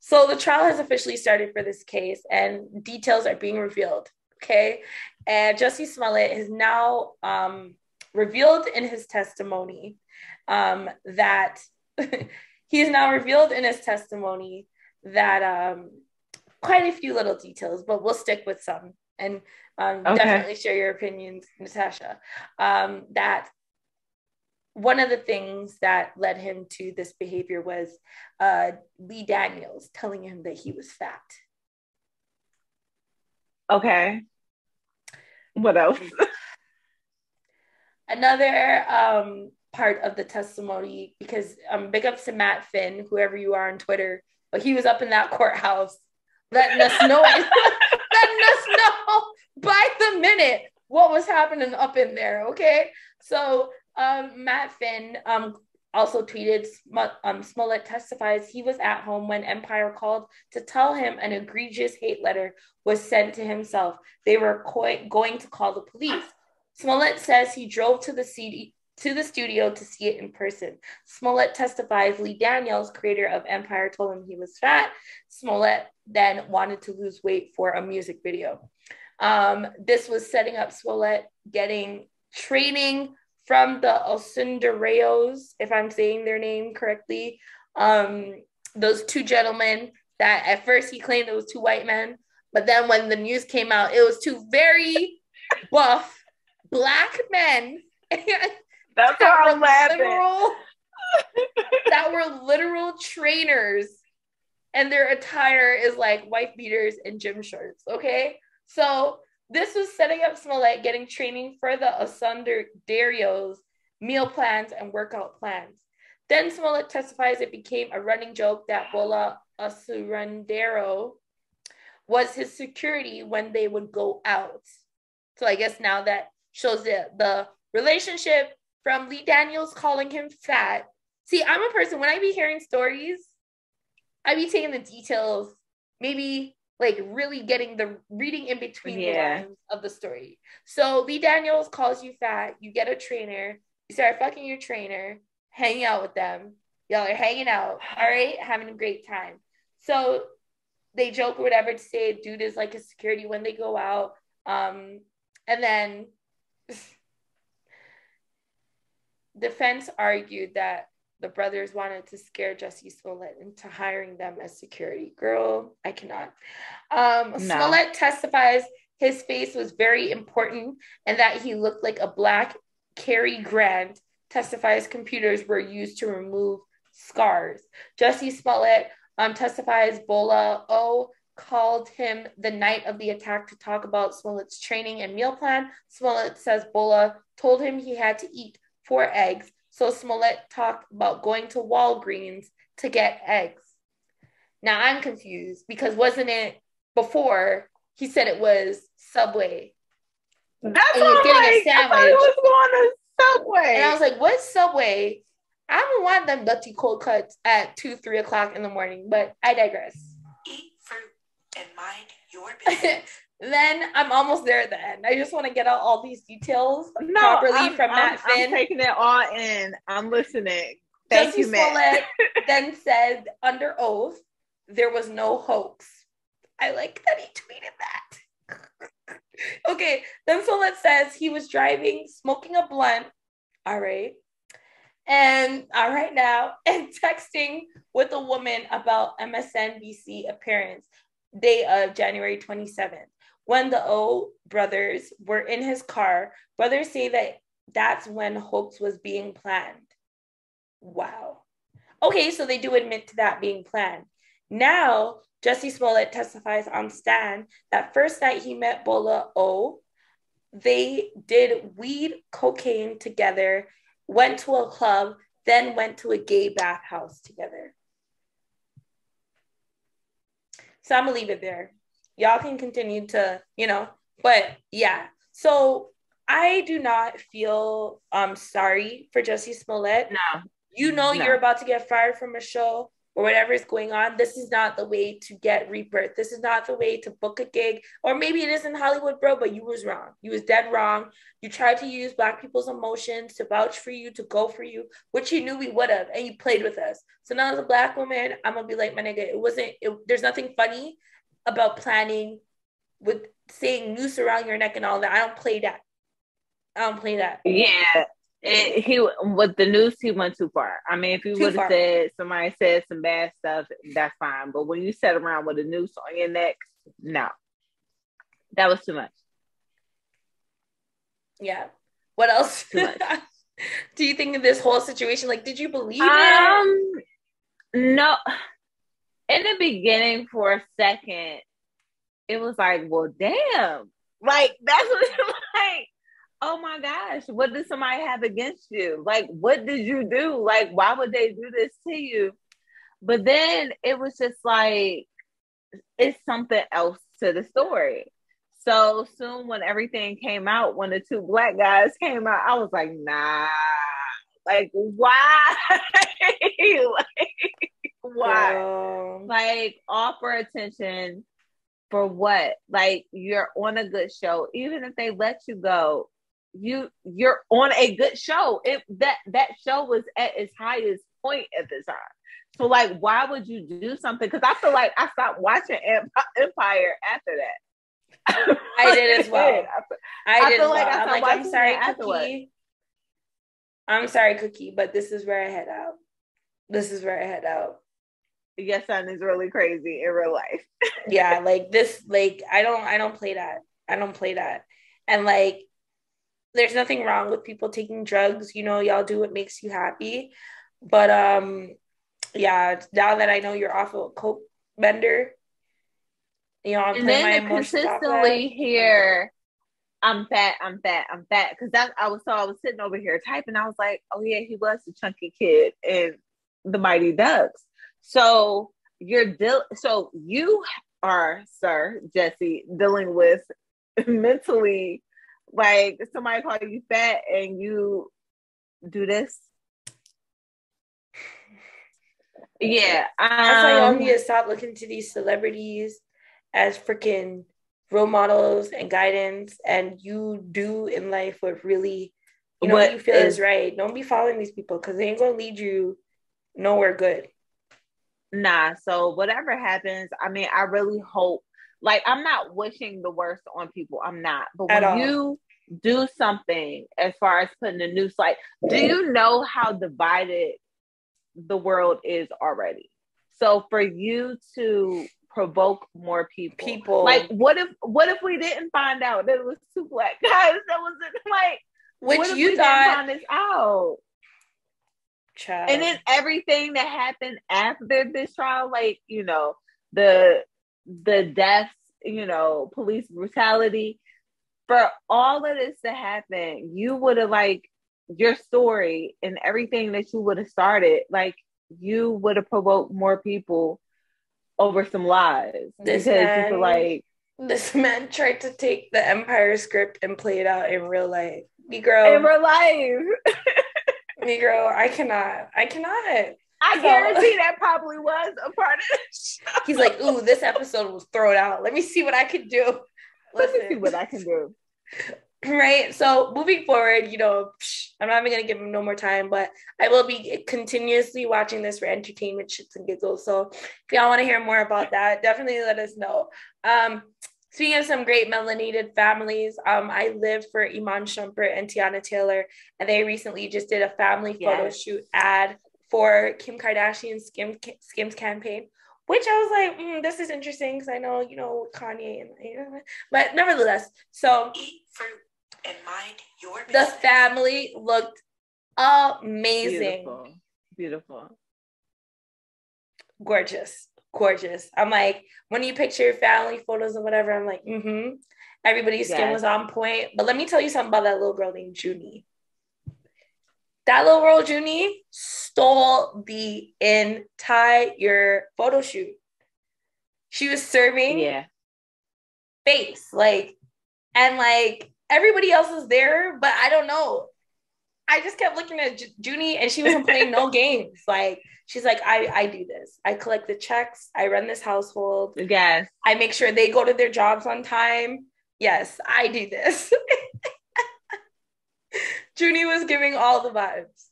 So the trial has officially started for this case, and details are being revealed. Okay. And Jussie Smollett has now um, revealed in his testimony um, that he has now revealed in his testimony that um, quite a few little details, but we'll stick with some and um, okay. definitely share your opinions, Natasha. Um, that one of the things that led him to this behavior was uh, Lee Daniels telling him that he was fat. Okay. What else? Another um, part of the testimony, because um, big ups to Matt Finn, whoever you are on Twitter, but he was up in that courthouse letting us know, letting us know by the minute what was happening up in there. Okay, so um, Matt Finn um, also tweeted um, Smollett testifies he was at home when Empire called to tell him an egregious hate letter was sent to himself. They were co- going to call the police. Smollett says he drove to the CD, to the studio to see it in person. Smollett testifies Lee Daniels, creator of Empire, told him he was fat. Smollett then wanted to lose weight for a music video. Um, this was setting up Smollett getting training from the Osundairos, if I'm saying their name correctly. Um, those two gentlemen that at first he claimed it was two white men, but then when the news came out, it was two very buff black men. That's that why I'm laughing. Literal, that were literal trainers, and their attire is like wife beaters and gym shorts. Okay, so this was setting up Smollett getting training for the Asunder Darios meal plans and workout plans. Then Smollett testifies it became a running joke that Bola Osundairo was his security when they would go out. So I guess now that shows the, the relationship from Lee Daniels calling him fat. See, I'm a person when I be hearing stories, I be taking the details, maybe like really getting the reading in between yeah. the lines of the story. So Lee Daniels calls you fat, you get a trainer, you start fucking your trainer, hanging out with them. Y'all are hanging out, all right, having a great time. So they joke or whatever to say dude is like a security when they go out. Um, and then defense argued that the brothers wanted to scare Jussie Smollett into hiring them as security. Girl, I cannot. Um, no. Smollett testifies his face was very important and that he looked like a black Cary Grant. Testifies computers were used to remove scars. Jussie Smollett um, testifies Bola O called him the night of the attack to talk about Smollett's training and meal plan. Smollett says Bola told him he had to eat four eggs so Smollett talked about going to Walgreens to get eggs. Now I'm confused because wasn't it before he said it was Subway? That's and he was getting like, a sandwich. I was going to Subway. And I was like, what Subway? I don't want them dirty cold cuts at two, three o'clock in the morning, but I digress. Eat fruit and mind your business. then I'm almost there at the end. I just want to get out all these details no, properly I'm, from Matt I'm, Finn. I'm taking it all in. I'm listening. Thank Jussie you, Matt. then said under oath there was no hoax. I like that he tweeted that. okay, then Smollett says he was driving, smoking a blunt. All right. And all right now, and texting with a woman about MSNBC appearance day of January 27th. When the O brothers were in his car, brothers say that that's when hoax was being planned. Wow. Okay, so they do admit to that being planned. Now, Jussie Smollett testifies on stand that first night he met Bola O, they did weed cocaine together, went to a club, then went to a gay bathhouse together. So I'm gonna leave it there y'all can continue to, you know, but yeah. So I do not feel um sorry for Jussie Smollett. No. You know no. you're about to get fired from a show or whatever is going on, this is not the way to get rebirth. This is not the way to book a gig. Or maybe it is in Hollywood, bro, but you was wrong. You was dead wrong. You tried to use black people's emotions to vouch for you, to go for you, which you knew we would have, and you played with us. So now as a black woman, I'm gonna be like, my nigga, it wasn't, it, there's nothing funny about planning with saying noose around your neck and all that. I don't play that. I don't play that. Yeah. It, he with the news he went too far. I mean, if you would have said somebody said some bad stuff, that's fine. But when you sat around with a noose on your neck, no, that was too much. Yeah. What else? Too much. Do you think of this whole situation? Like, did you believe um, it? No. In the beginning, for a second, it was like, well, damn. Like that's what was like oh my gosh, what did somebody have against you? Like, what did you do? Like, why would they do this to you? But then it was just like, it's something else to the story. So soon, when everything came out, when the two black guys came out, I was like, nah, like, why? like, why? Like, offer attention for what? Like, you're on a good show. Even if they let you go, you you're on a good show. It that that show was at its highest point at the time. So like, why would you do something? Because I feel like I stopped watching uh, Empire after that. I did as well. I, I did feel like well. I am like, I'm sorry, Cookie. I'm sorry, Cookie, but this is where I head out. This is where I head out. Your son is really crazy in real life. yeah, like this, like I don't, I don't play that. I don't play that. And like there's nothing wrong with people taking drugs. You know, y'all do what makes you happy. But um, yeah, now that I know you're off of a coke bender, you know, I'm and then my consistently here. I'm fat, I'm fat, I'm fat. Cause that I was so I was sitting over here typing. I was like, oh yeah, he was the chunky kid in the Mighty Ducks. So you're deal so you are, sir, Jussie, dealing with mentally like somebody call you fat and you do this. Yeah, um, that's why y'all need to stop looking to these celebrities as freaking role models and guidance, and you do in life what really you know what you feel is, is right. Don't be following these people because they ain't gonna lead you nowhere good. Nah, so whatever happens, I mean, I really hope like I'm not wishing the worst on people. I'm not. But when you do something as far as putting a new site, do you know how divided the world is already? So for you to provoke more people, people like what if what if we didn't find out that it was two black guys that was like which you thought find this out? Child. And then everything that happened after this trial, like you know, the the deaths, you know, police brutality. For all of this to happen, you would have like your story and everything that you would have started, like you would have provoked more people over some lies. This because man, people like this man tried to take the Empire script and play it out in real life. Negro. In real life. Negro, I cannot. I cannot. I so, guarantee that probably was a part of it. He's like, ooh, this episode was thrown out. Let me see what I can do. Listen. Let me see what I can do. Right. So moving forward, you know, I'm not even gonna give him no more time, but I will be continuously watching this for entertainment shits and giggles. So if y'all want to hear more about that, definitely let us know. Um, Speaking of some great melanated families, um, I lived for Iman Shumpert and Teyana Taylor, and they recently just did a family yes. photo shoot ad for Kim Kardashian's Skim, Skims campaign, which I was like, mm, this is interesting because I know, you know, Kanye and, you know, but nevertheless, so eat fruit and mind your business. The family looked amazing. Beautiful. Beautiful. Gorgeous. Gorgeous. I'm like, when you picture your family photos or whatever, I'm like, mm-hmm. Everybody's skin was on point. But let me tell you something about that little girl named Junie that little girl Junie stole the entire photo shoot. She was serving yeah. face, like, and like everybody else was there, but I don't know. I just kept looking at J- Junie and she wasn't playing no games. Like she's like, I, I do this. I collect the checks. I run this household. Yes. I make sure they go to their jobs on time. Yes, I do this. Junie was giving all the vibes.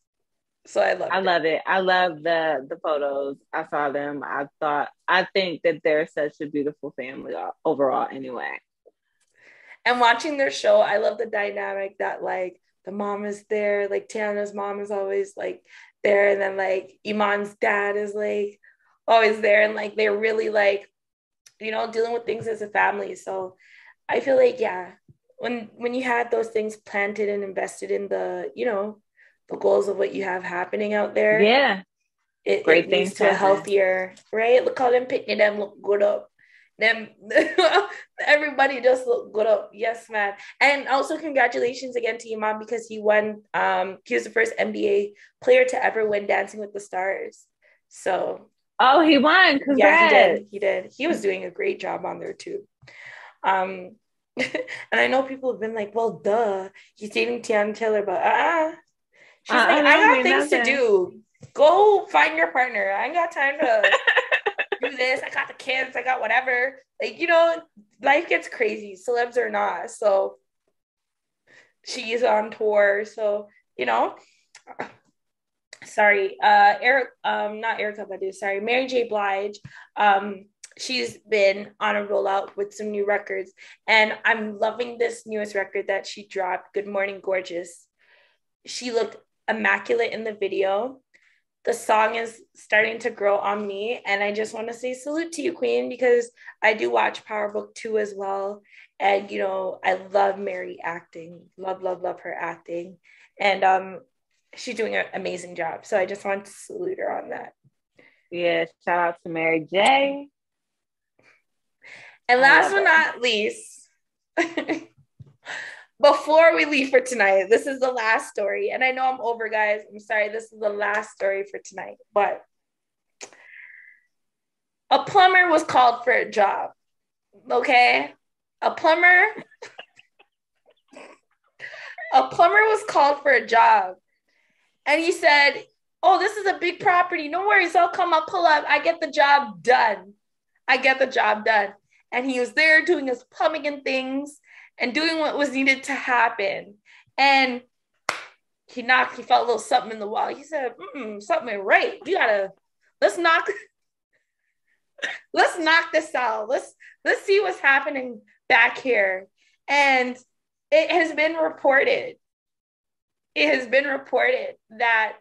So I love I love it. I love the the photos. I saw them. I thought I think that they're such a beautiful family overall anyway. And watching their show, I love the dynamic that like the mom is there, like Teyana's mom is always like there, and then like Iman's dad is like always there, and like they're really like, you know, dealing with things as a family. So I feel like yeah, when when you had those things planted and invested in the, you know, the goals of what you have happening out there. Yeah. It, Great it things leads to a healthier, right? Look how them picking them look good up. Them everybody just look good up. Yes, man. And also congratulations again to Iman because he won um he was the first NBA player to ever win Dancing with the Stars. So Oh, he won. Congrats. yeah, he did. He did. He was doing a great job on there too. Um, and I know people have been like, "Well, duh, he's dating Teyana Taylor," but uh, she's Uh-uh, like, "I don't got things to do. Go find your partner. I ain't got time to do this. I got the kids. I got whatever. Like you know, life gets crazy. Celebs or not, so she's on tour. So you know." sorry, uh, Eric, um, not Erykah Badu, sorry, Mary J. Blige. Um, she's been on a rollout with some new records, and I'm loving this newest record that she dropped, Good Morning Gorgeous. She looked immaculate in the video. The song is starting to grow on me, and I just want to say salute to you, Queen, because I do watch Power Book 2 as well. And you know, I love Mary acting, love, love, love her acting. And um, she's doing an amazing job. So I just want to salute her on that. Yeah, shout out to Mary J. And last but not least, before we leave for tonight, this is the last story. And I know I'm over, guys. I'm sorry. This is the last story for tonight. But a plumber was called for a job. Okay? A plumber. a plumber was called for a job. And he said, Oh, this is a big property. No worries. I'll come. I'll pull up. I get the job done. I get the job done. And he was there doing his plumbing and things and doing what was needed to happen. And he knocked, he felt a little something in the wall. He said, something right. We gotta, let's knock, let's knock this out. Let's, let's see what's happening back here. And it has been reported, it has been reported that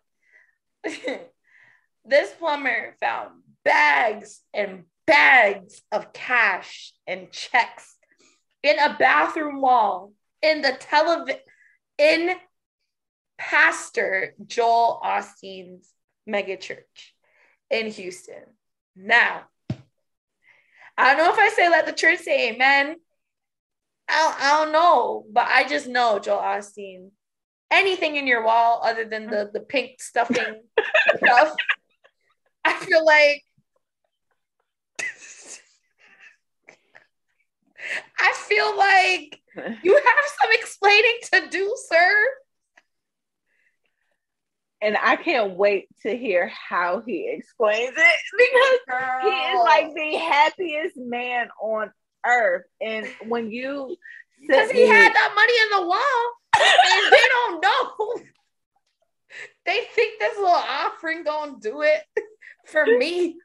this plumber found bags and bags of cash and checks in a bathroom wall in the television in Pastor Joel Osteen's megachurch in Houston. Now, I don't know if I say let the church say amen. I don't, I don't know, but I just know Joel Osteen. Anything in your wall other than the, the pink stuffing stuff, I feel like I feel like you have some explaining to do, sir. and I can't wait to hear how he explains it because he is like the happiest man on earth. And when you because he me- had that money in the wall and they don't know. They think this little offering gonna do it for me.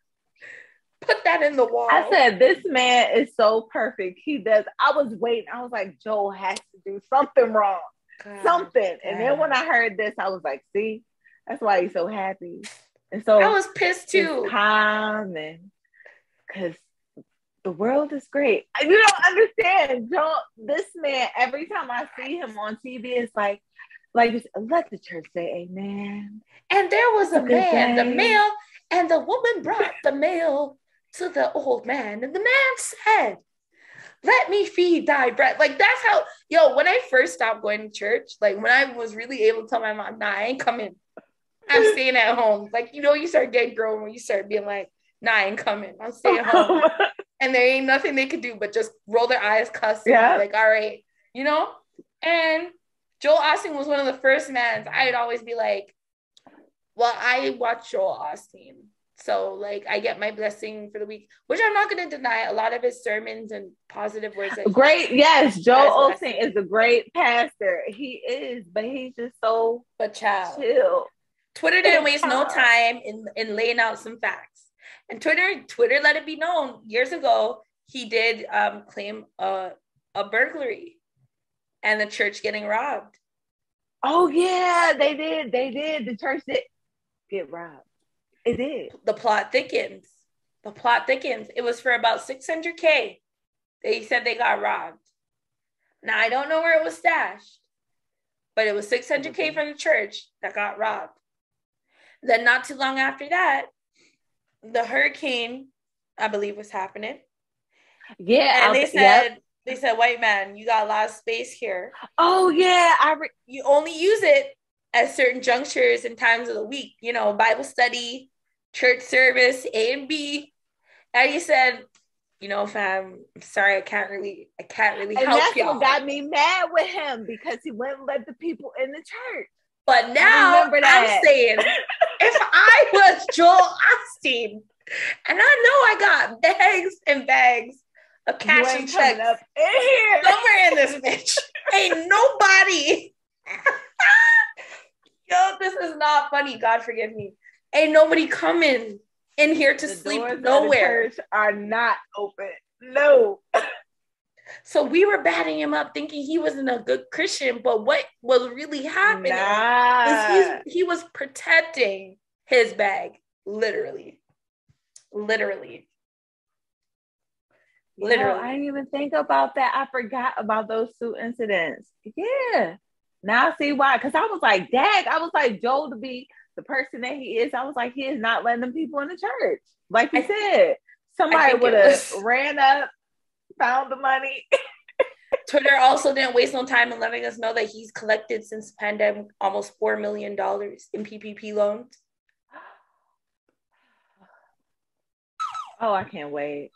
Put that in the wall. I said, this man is so perfect. He does. I was waiting. I was like, Joel has to do something wrong, God. something. And then when I heard this, I was like, see, that's why he's so happy. And so I was pissed too. calm and because the world is great. You don't understand, Joel. This man, every time I see him on TV, it's like, like let the church say amen. And there was a a man, the day. male, and the woman brought the male to the old man. And the man said, Let me feed thy bread. Like that's how, yo, when I first stopped going to church, like when I was really able to tell my mom, nah, I ain't coming. I'm staying at home. Like, you know, you start getting grown when you start being like, nah, I ain't coming. I'm staying home. and there ain't nothing they could do but just roll their eyes, cuss, Yeah. like, all right, you know? And Joel Osteen was one of the first mans. I'd always be like, well, I watch Joel Osteen. So like I get my blessing for the week, which I'm not gonna deny. A lot of his sermons and positive words. Great, yes, Joel Osteen is a great pastor. He is, but he's just so but child chill. Twitter didn't waste no time in in laying out some facts. And Twitter Twitter let it be known years ago he did um, claim a a burglary and the church getting robbed. Oh yeah, they did. They did. The church did get robbed. It did. The plot thickens. The plot thickens. It was for about 600K. They said they got robbed. Now, I don't know where it was stashed, but it was 600K from the church that got robbed. Then, not too long after that, the hurricane, I believe, was happening. Yeah. And they said, yep. they said, white man, you got a lot of space here. Oh, yeah. I re- you only use it at certain junctures and times of the week, you know, Bible study, church service, A and B. And he said, you know, fam, I'm sorry, I can't really, I can't really and help that's y'all. what got me mad with him because he wouldn't let the people in the church. But now I'm saying, if I was Joel Osteen and I know I got bags and bags of cash and checks up in here. somewhere in this bitch, ain't nobody yo, this is not funny. God forgive me. Ain't nobody coming in here to the sleep nowhere. are not open. No. So we were batting him up, thinking he wasn't a good Christian. But what was really happening nah. is he was protecting his bag, literally, literally. Literally. I didn't even think about that. I forgot about those two incidents. Yeah. Now I see why. Because I was like, Dag, I was like, Joel to be the person that he is. I was like, he is not letting them people in the church. Like you I, said, somebody would have was... ran up, found the money. Twitter also didn't waste no time in letting us know that he's collected since the pandemic almost four million dollars in PPP loans. Oh, I can't wait.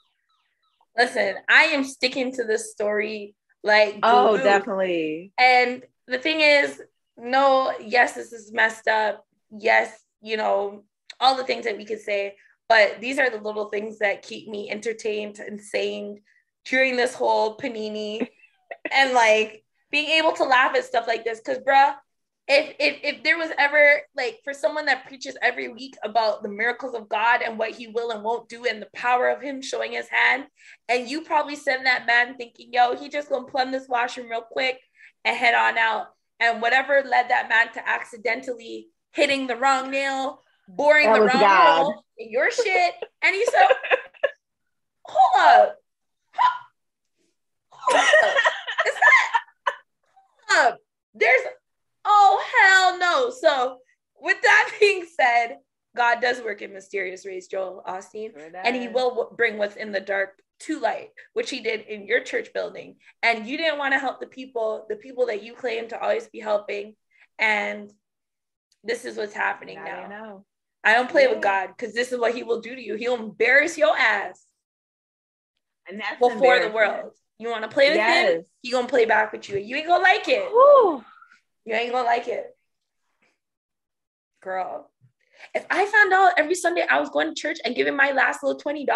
Listen, I am sticking to this story like oh, definitely. And the thing is, no, yes, this is messed up. Yes, you know, all the things that we could say, but these are the little things that keep me entertained and sane during this whole panini and like being able to laugh at stuff like this. Cause bruh, if, if if there was ever like for someone that preaches every week about the miracles of God and what he will and won't do and the power of him showing his hand, and you probably send that man thinking, yo, he just gonna plumb this washroom real quick and head on out. And whatever led that man to accidentally hitting the wrong nail, boring that the wrong God. hole in your shit. And he said, Hold up. Hold up. Is that hold up? There's oh hell no. So with that being said, God does work in mysterious ways, Joel Osteen, and he will bring what's in the dark to light, which he did in your church building. And you didn't want to help the people, the people that you claim to always be helping. And this is what's happening now. now. I don't play yeah. with God because this is what he will do to you. He'll embarrass your ass. And that's before the world. You want to play with yes. him? He gonna play back with you. You ain't gonna like it. Woo. You ain't gonna like it. Girl. If I found out every Sunday I was going to church and giving my last little $20,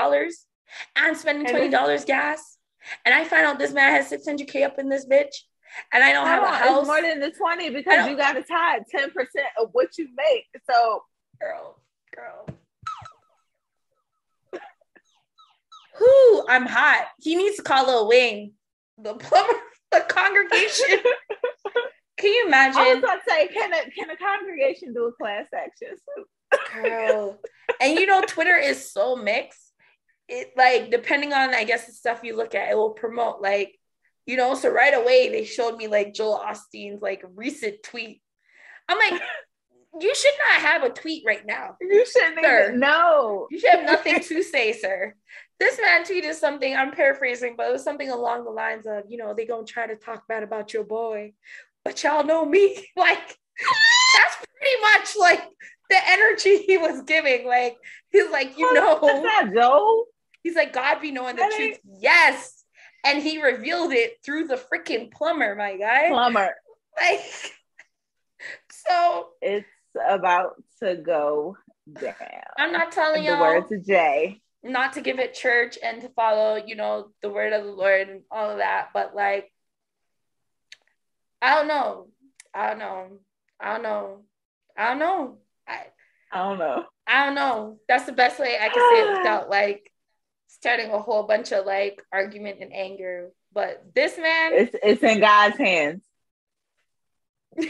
and spending twenty dollars gas, and I find out this man has six hundred k up in this bitch, and I don't have a house. more than the twenty because you got to tie ten percent of what you make. So, girl, girl. Who I'm hot. He needs to call Lil Wayne, the plumber, the congregation. Can you imagine? I was about to say, can a can a congregation do a class action? Girl, and you know, Twitter is so mixed it like depending on I guess the stuff you look at, it will promote like you know. So right away they showed me like Joel Osteen's like recent tweet. I'm like, you should not have a tweet right now. You shouldn't sir. even know. You should have nothing to say, sir. This man tweeted something. I'm paraphrasing, but it was something along the lines of, you know, they gonna try to talk bad about your boy, but y'all know me. Like that's pretty much like the energy he was giving. Like he's like, you know, is that Joe? He's like, God be knowing the truth. Yes. And he revealed it through the freaking plumber, my guy. Plumber. like, so it's about to go down. I'm not telling In the words of Jay. not to give it church and to follow, you know, the word of the Lord and all of that, but like, I don't know. I don't know. I don't know. I don't know. I, I don't know. I don't know. That's the best way I can say it without like starting a whole bunch of like argument and anger. But this man, It's it's in God's hands.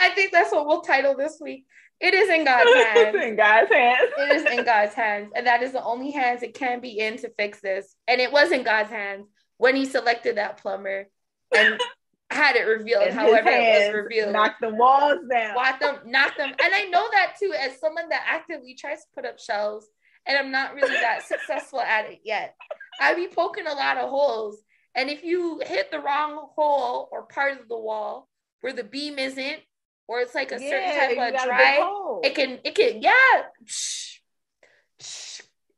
I think that's what we'll title this week. It is in God's it's hands. in God's hands. It is in God's hands. And that is the only hands it can be in to fix this. And it was in God's hands when he selected that plumber and had it revealed, however it was revealed. Knock the walls down. Knock them, knock them. And I know that too, as someone that actively tries to put up shelves, and I'm not really that successful at it yet. I be poking a lot of holes. And if you hit the wrong hole or part of the wall where the beam isn't, or it's like a certain type of dry, it can, it can, yeah.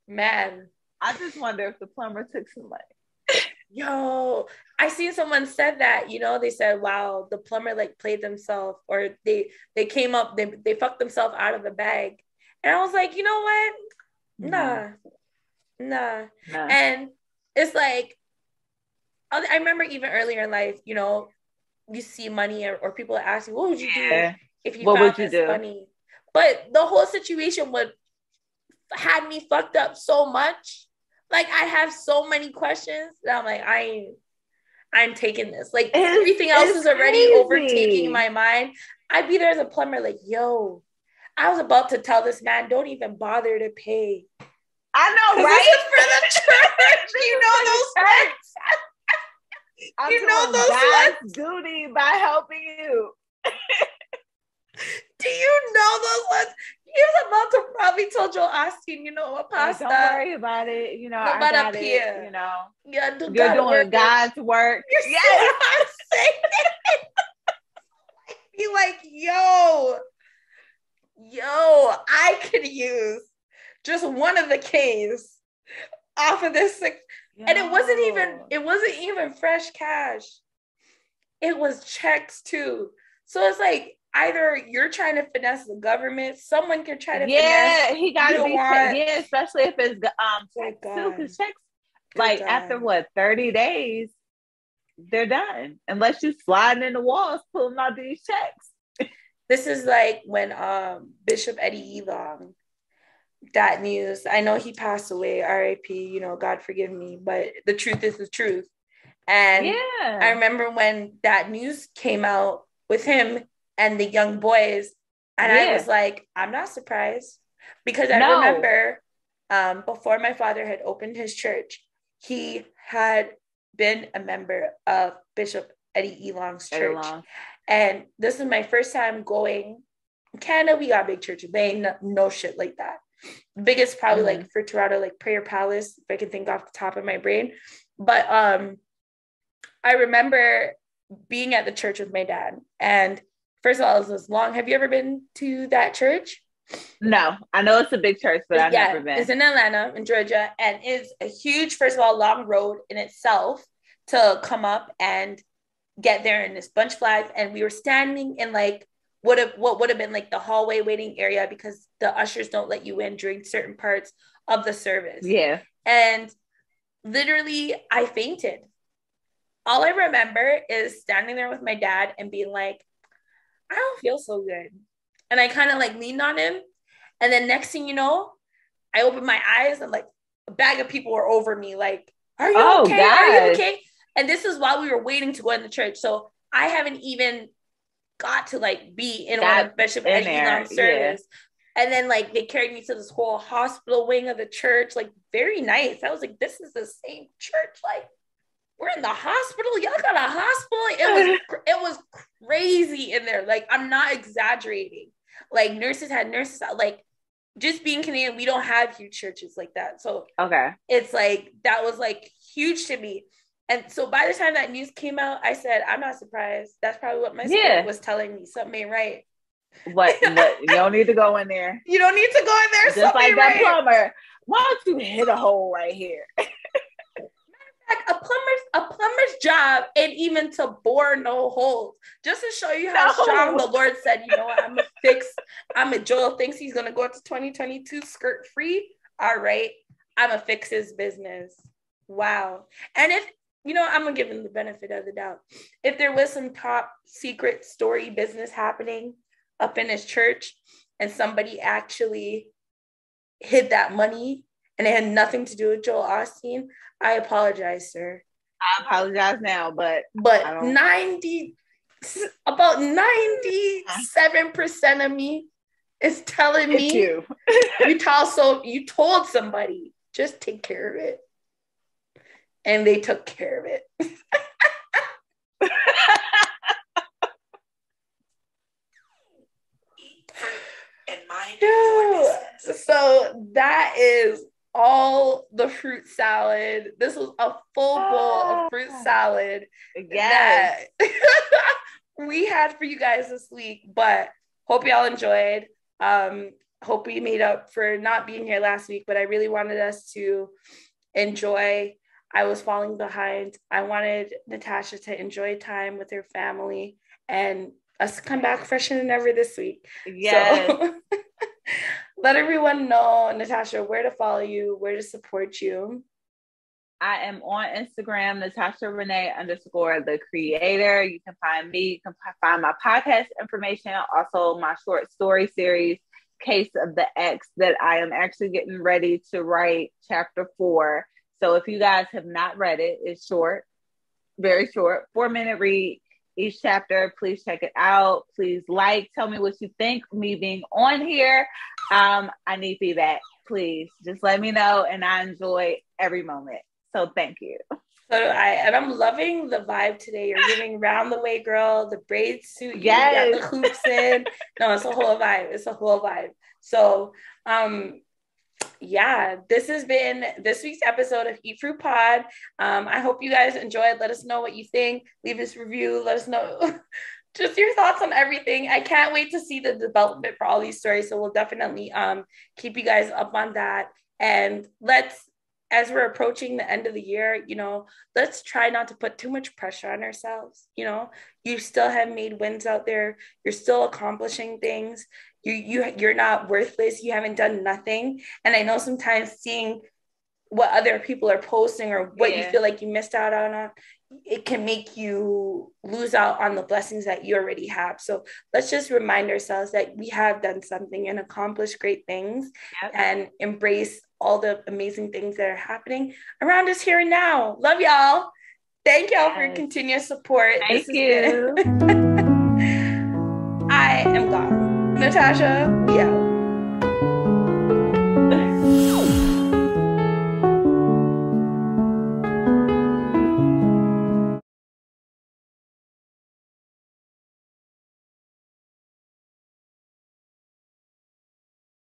Man. I just wonder if the plumber took some money. Yo, I seen someone said that, you know, they said, wow, the plumber like played themselves or they they came up, they they fucked themselves out of the bag. And I was like, you know what? Nah, mm-hmm. nah. Nah. And it's like I remember even earlier in life, you know, you see money or, or people ask you, what would you do Yeah. if you What found you this do? money? But the whole situation would had me fucked up so much. Like I have so many questions that I'm like, I ain't I'm taking this. Like It's- everything else is already crazy. overtaking my mind. I'd be there as a plumber, like, yo, I was about to tell this man, don't even bother to pay. I know, right? For the church. you know those words. I'm you know those God's duty by helping you. Do you know those ones? He was about to probably told Joe Osteen, you know what, Like, pasta. don't worry about it. You know, No, I but got up it. here. You know, Yeah, do you're doing work. God's work. You're Yes. saying? Be like, yo, yo, I could use just one of the K's off of this. And it wasn't even, it wasn't even fresh cash. It was checks too. So it's like either you're trying to finesse the government, someone can try to yeah, finesse. he got to be want- yeah, especially if it's um checks too, because checks Good like God. after what thirty days, they're done unless you sliding in the walls pulling out these checks. This is like when um Bishop Eddie Elong, that news. I know he passed away, R.I.P. You know, God forgive me, but the truth is the truth. And yeah, I remember when that news came out with him and the young boys, and I was like, I'm not surprised because I No. remember um, before my father had opened his church, he had been a member of Bishop Eddie Elong's church. Long. And this is my first time going. Canada, we got big churches. They ain't no, no shit like that. Biggest probably Mhm. like for Toronto, like Prayer Palace, if I can think off the top of my brain. But um I remember being at the church with my dad. And first of all, it was long. Have you ever been to that church? No, I know it's a big church, but I've yeah, never been. It's in Atlanta, in Georgia, and it's a huge, first of all, long road in itself to come up and get there in this bunch flags. And we were standing in like would have what would have been like the hallway waiting area because the ushers don't let you in during certain parts of the service. yeah, And literally, I fainted. All I remember is standing there with my dad and being like, I don't feel so good. And I kind of like leaned on him. And then next thing you know, I opened my eyes and like a bag of people were over me, like, Are you Oh, okay? Are you okay? And this is while we were waiting to go in the church. So I haven't even got to like be in one Got of Bishop in Eddie there, Elong's service. And then like they carried me to this whole hospital wing of the church, like very nice. I was like, this is the same church. Like we're in the hospital. Y'all got a hospital. It was it was crazy in there. Like I'm not exaggerating. Like nurses had nurses out. Like just being Canadian, we don't have huge churches like that. So okay. it's like that was like huge to me. And so by the time that news came out, I said, I'm not surprised. That's probably what my spirit Yeah. was telling me. Something ain't right. What? what you don't need to go in there. You don't need to go in there. Just something like that right. plumber. Why don't you hit a hole right here? fact, a plumber's a plumber's job ain't even to bore no holes. Just to show you how No. strong the Lord said, you know what, I'm gonna fix. I'm a Joel thinks he's gonna go into 2022 skirt free. All right, I'm gonna fix his business. Wow. And if you know, I'm gonna give him the benefit of the doubt. If there was some top secret story business happening up in his church, and somebody actually hid that money and it had nothing to do with Joel Osteen, I apologize, sir. I apologize now, but But don't- 90 about 97% of me is telling me you. you tell so you told somebody just take care of it. And they took care of it. And mind your so that is all the fruit salad. This was a full bowl of fruit Ah. salad yes. that we had for you guys this week. But hope y'all enjoyed. Um, hope we made up for not being here last week, but I really wanted us to enjoy. I was falling behind. I wanted Natasha to enjoy time with her family and us to come back fresher than ever this week. Yes. So let everyone know, Natasha, where to follow you, where to support you. I am on Instagram, Natasha Renee underscore the creator. You can find me, you can find my podcast information, also my short story series, Case of the X, that I am actually getting ready to write chapter four. So if you guys have not read it, it's short, very short, four minute read each chapter. Please check it out. Please like, tell me what you think. Me being on here, um, I need feedback. Please just let me know, and I enjoy every moment. So thank you. So do I and I'm loving the vibe today. You're giving round the way, girl, the braid suit, you Yes. got the hoops in. No, it's a whole vibe. It's a whole vibe. So um yeah, this has been this week's episode of Eat Fruit Pod. Um, I hope you guys enjoyed. Let us know what you think. Leave us review. Let us know just your thoughts on everything. I can't wait to see the development for all these stories. So we'll definitely um keep you guys up on that. And let's as we're approaching the end of the year, you know, let's try not to put too much pressure on ourselves. You know, you still have made wins out there. You're still accomplishing things. You you you're not worthless. You haven't done nothing. And I know sometimes seeing what other people are posting or what you feel like you missed out on, it can make you lose out on the blessings that you already have. So let's just remind ourselves that we have done something and accomplished great things Yep. and embrace all the amazing things that are happening around us here and now. Love y'all. Thank y'all for your continuous support. Thank This you. I am gone. Natasha, we out.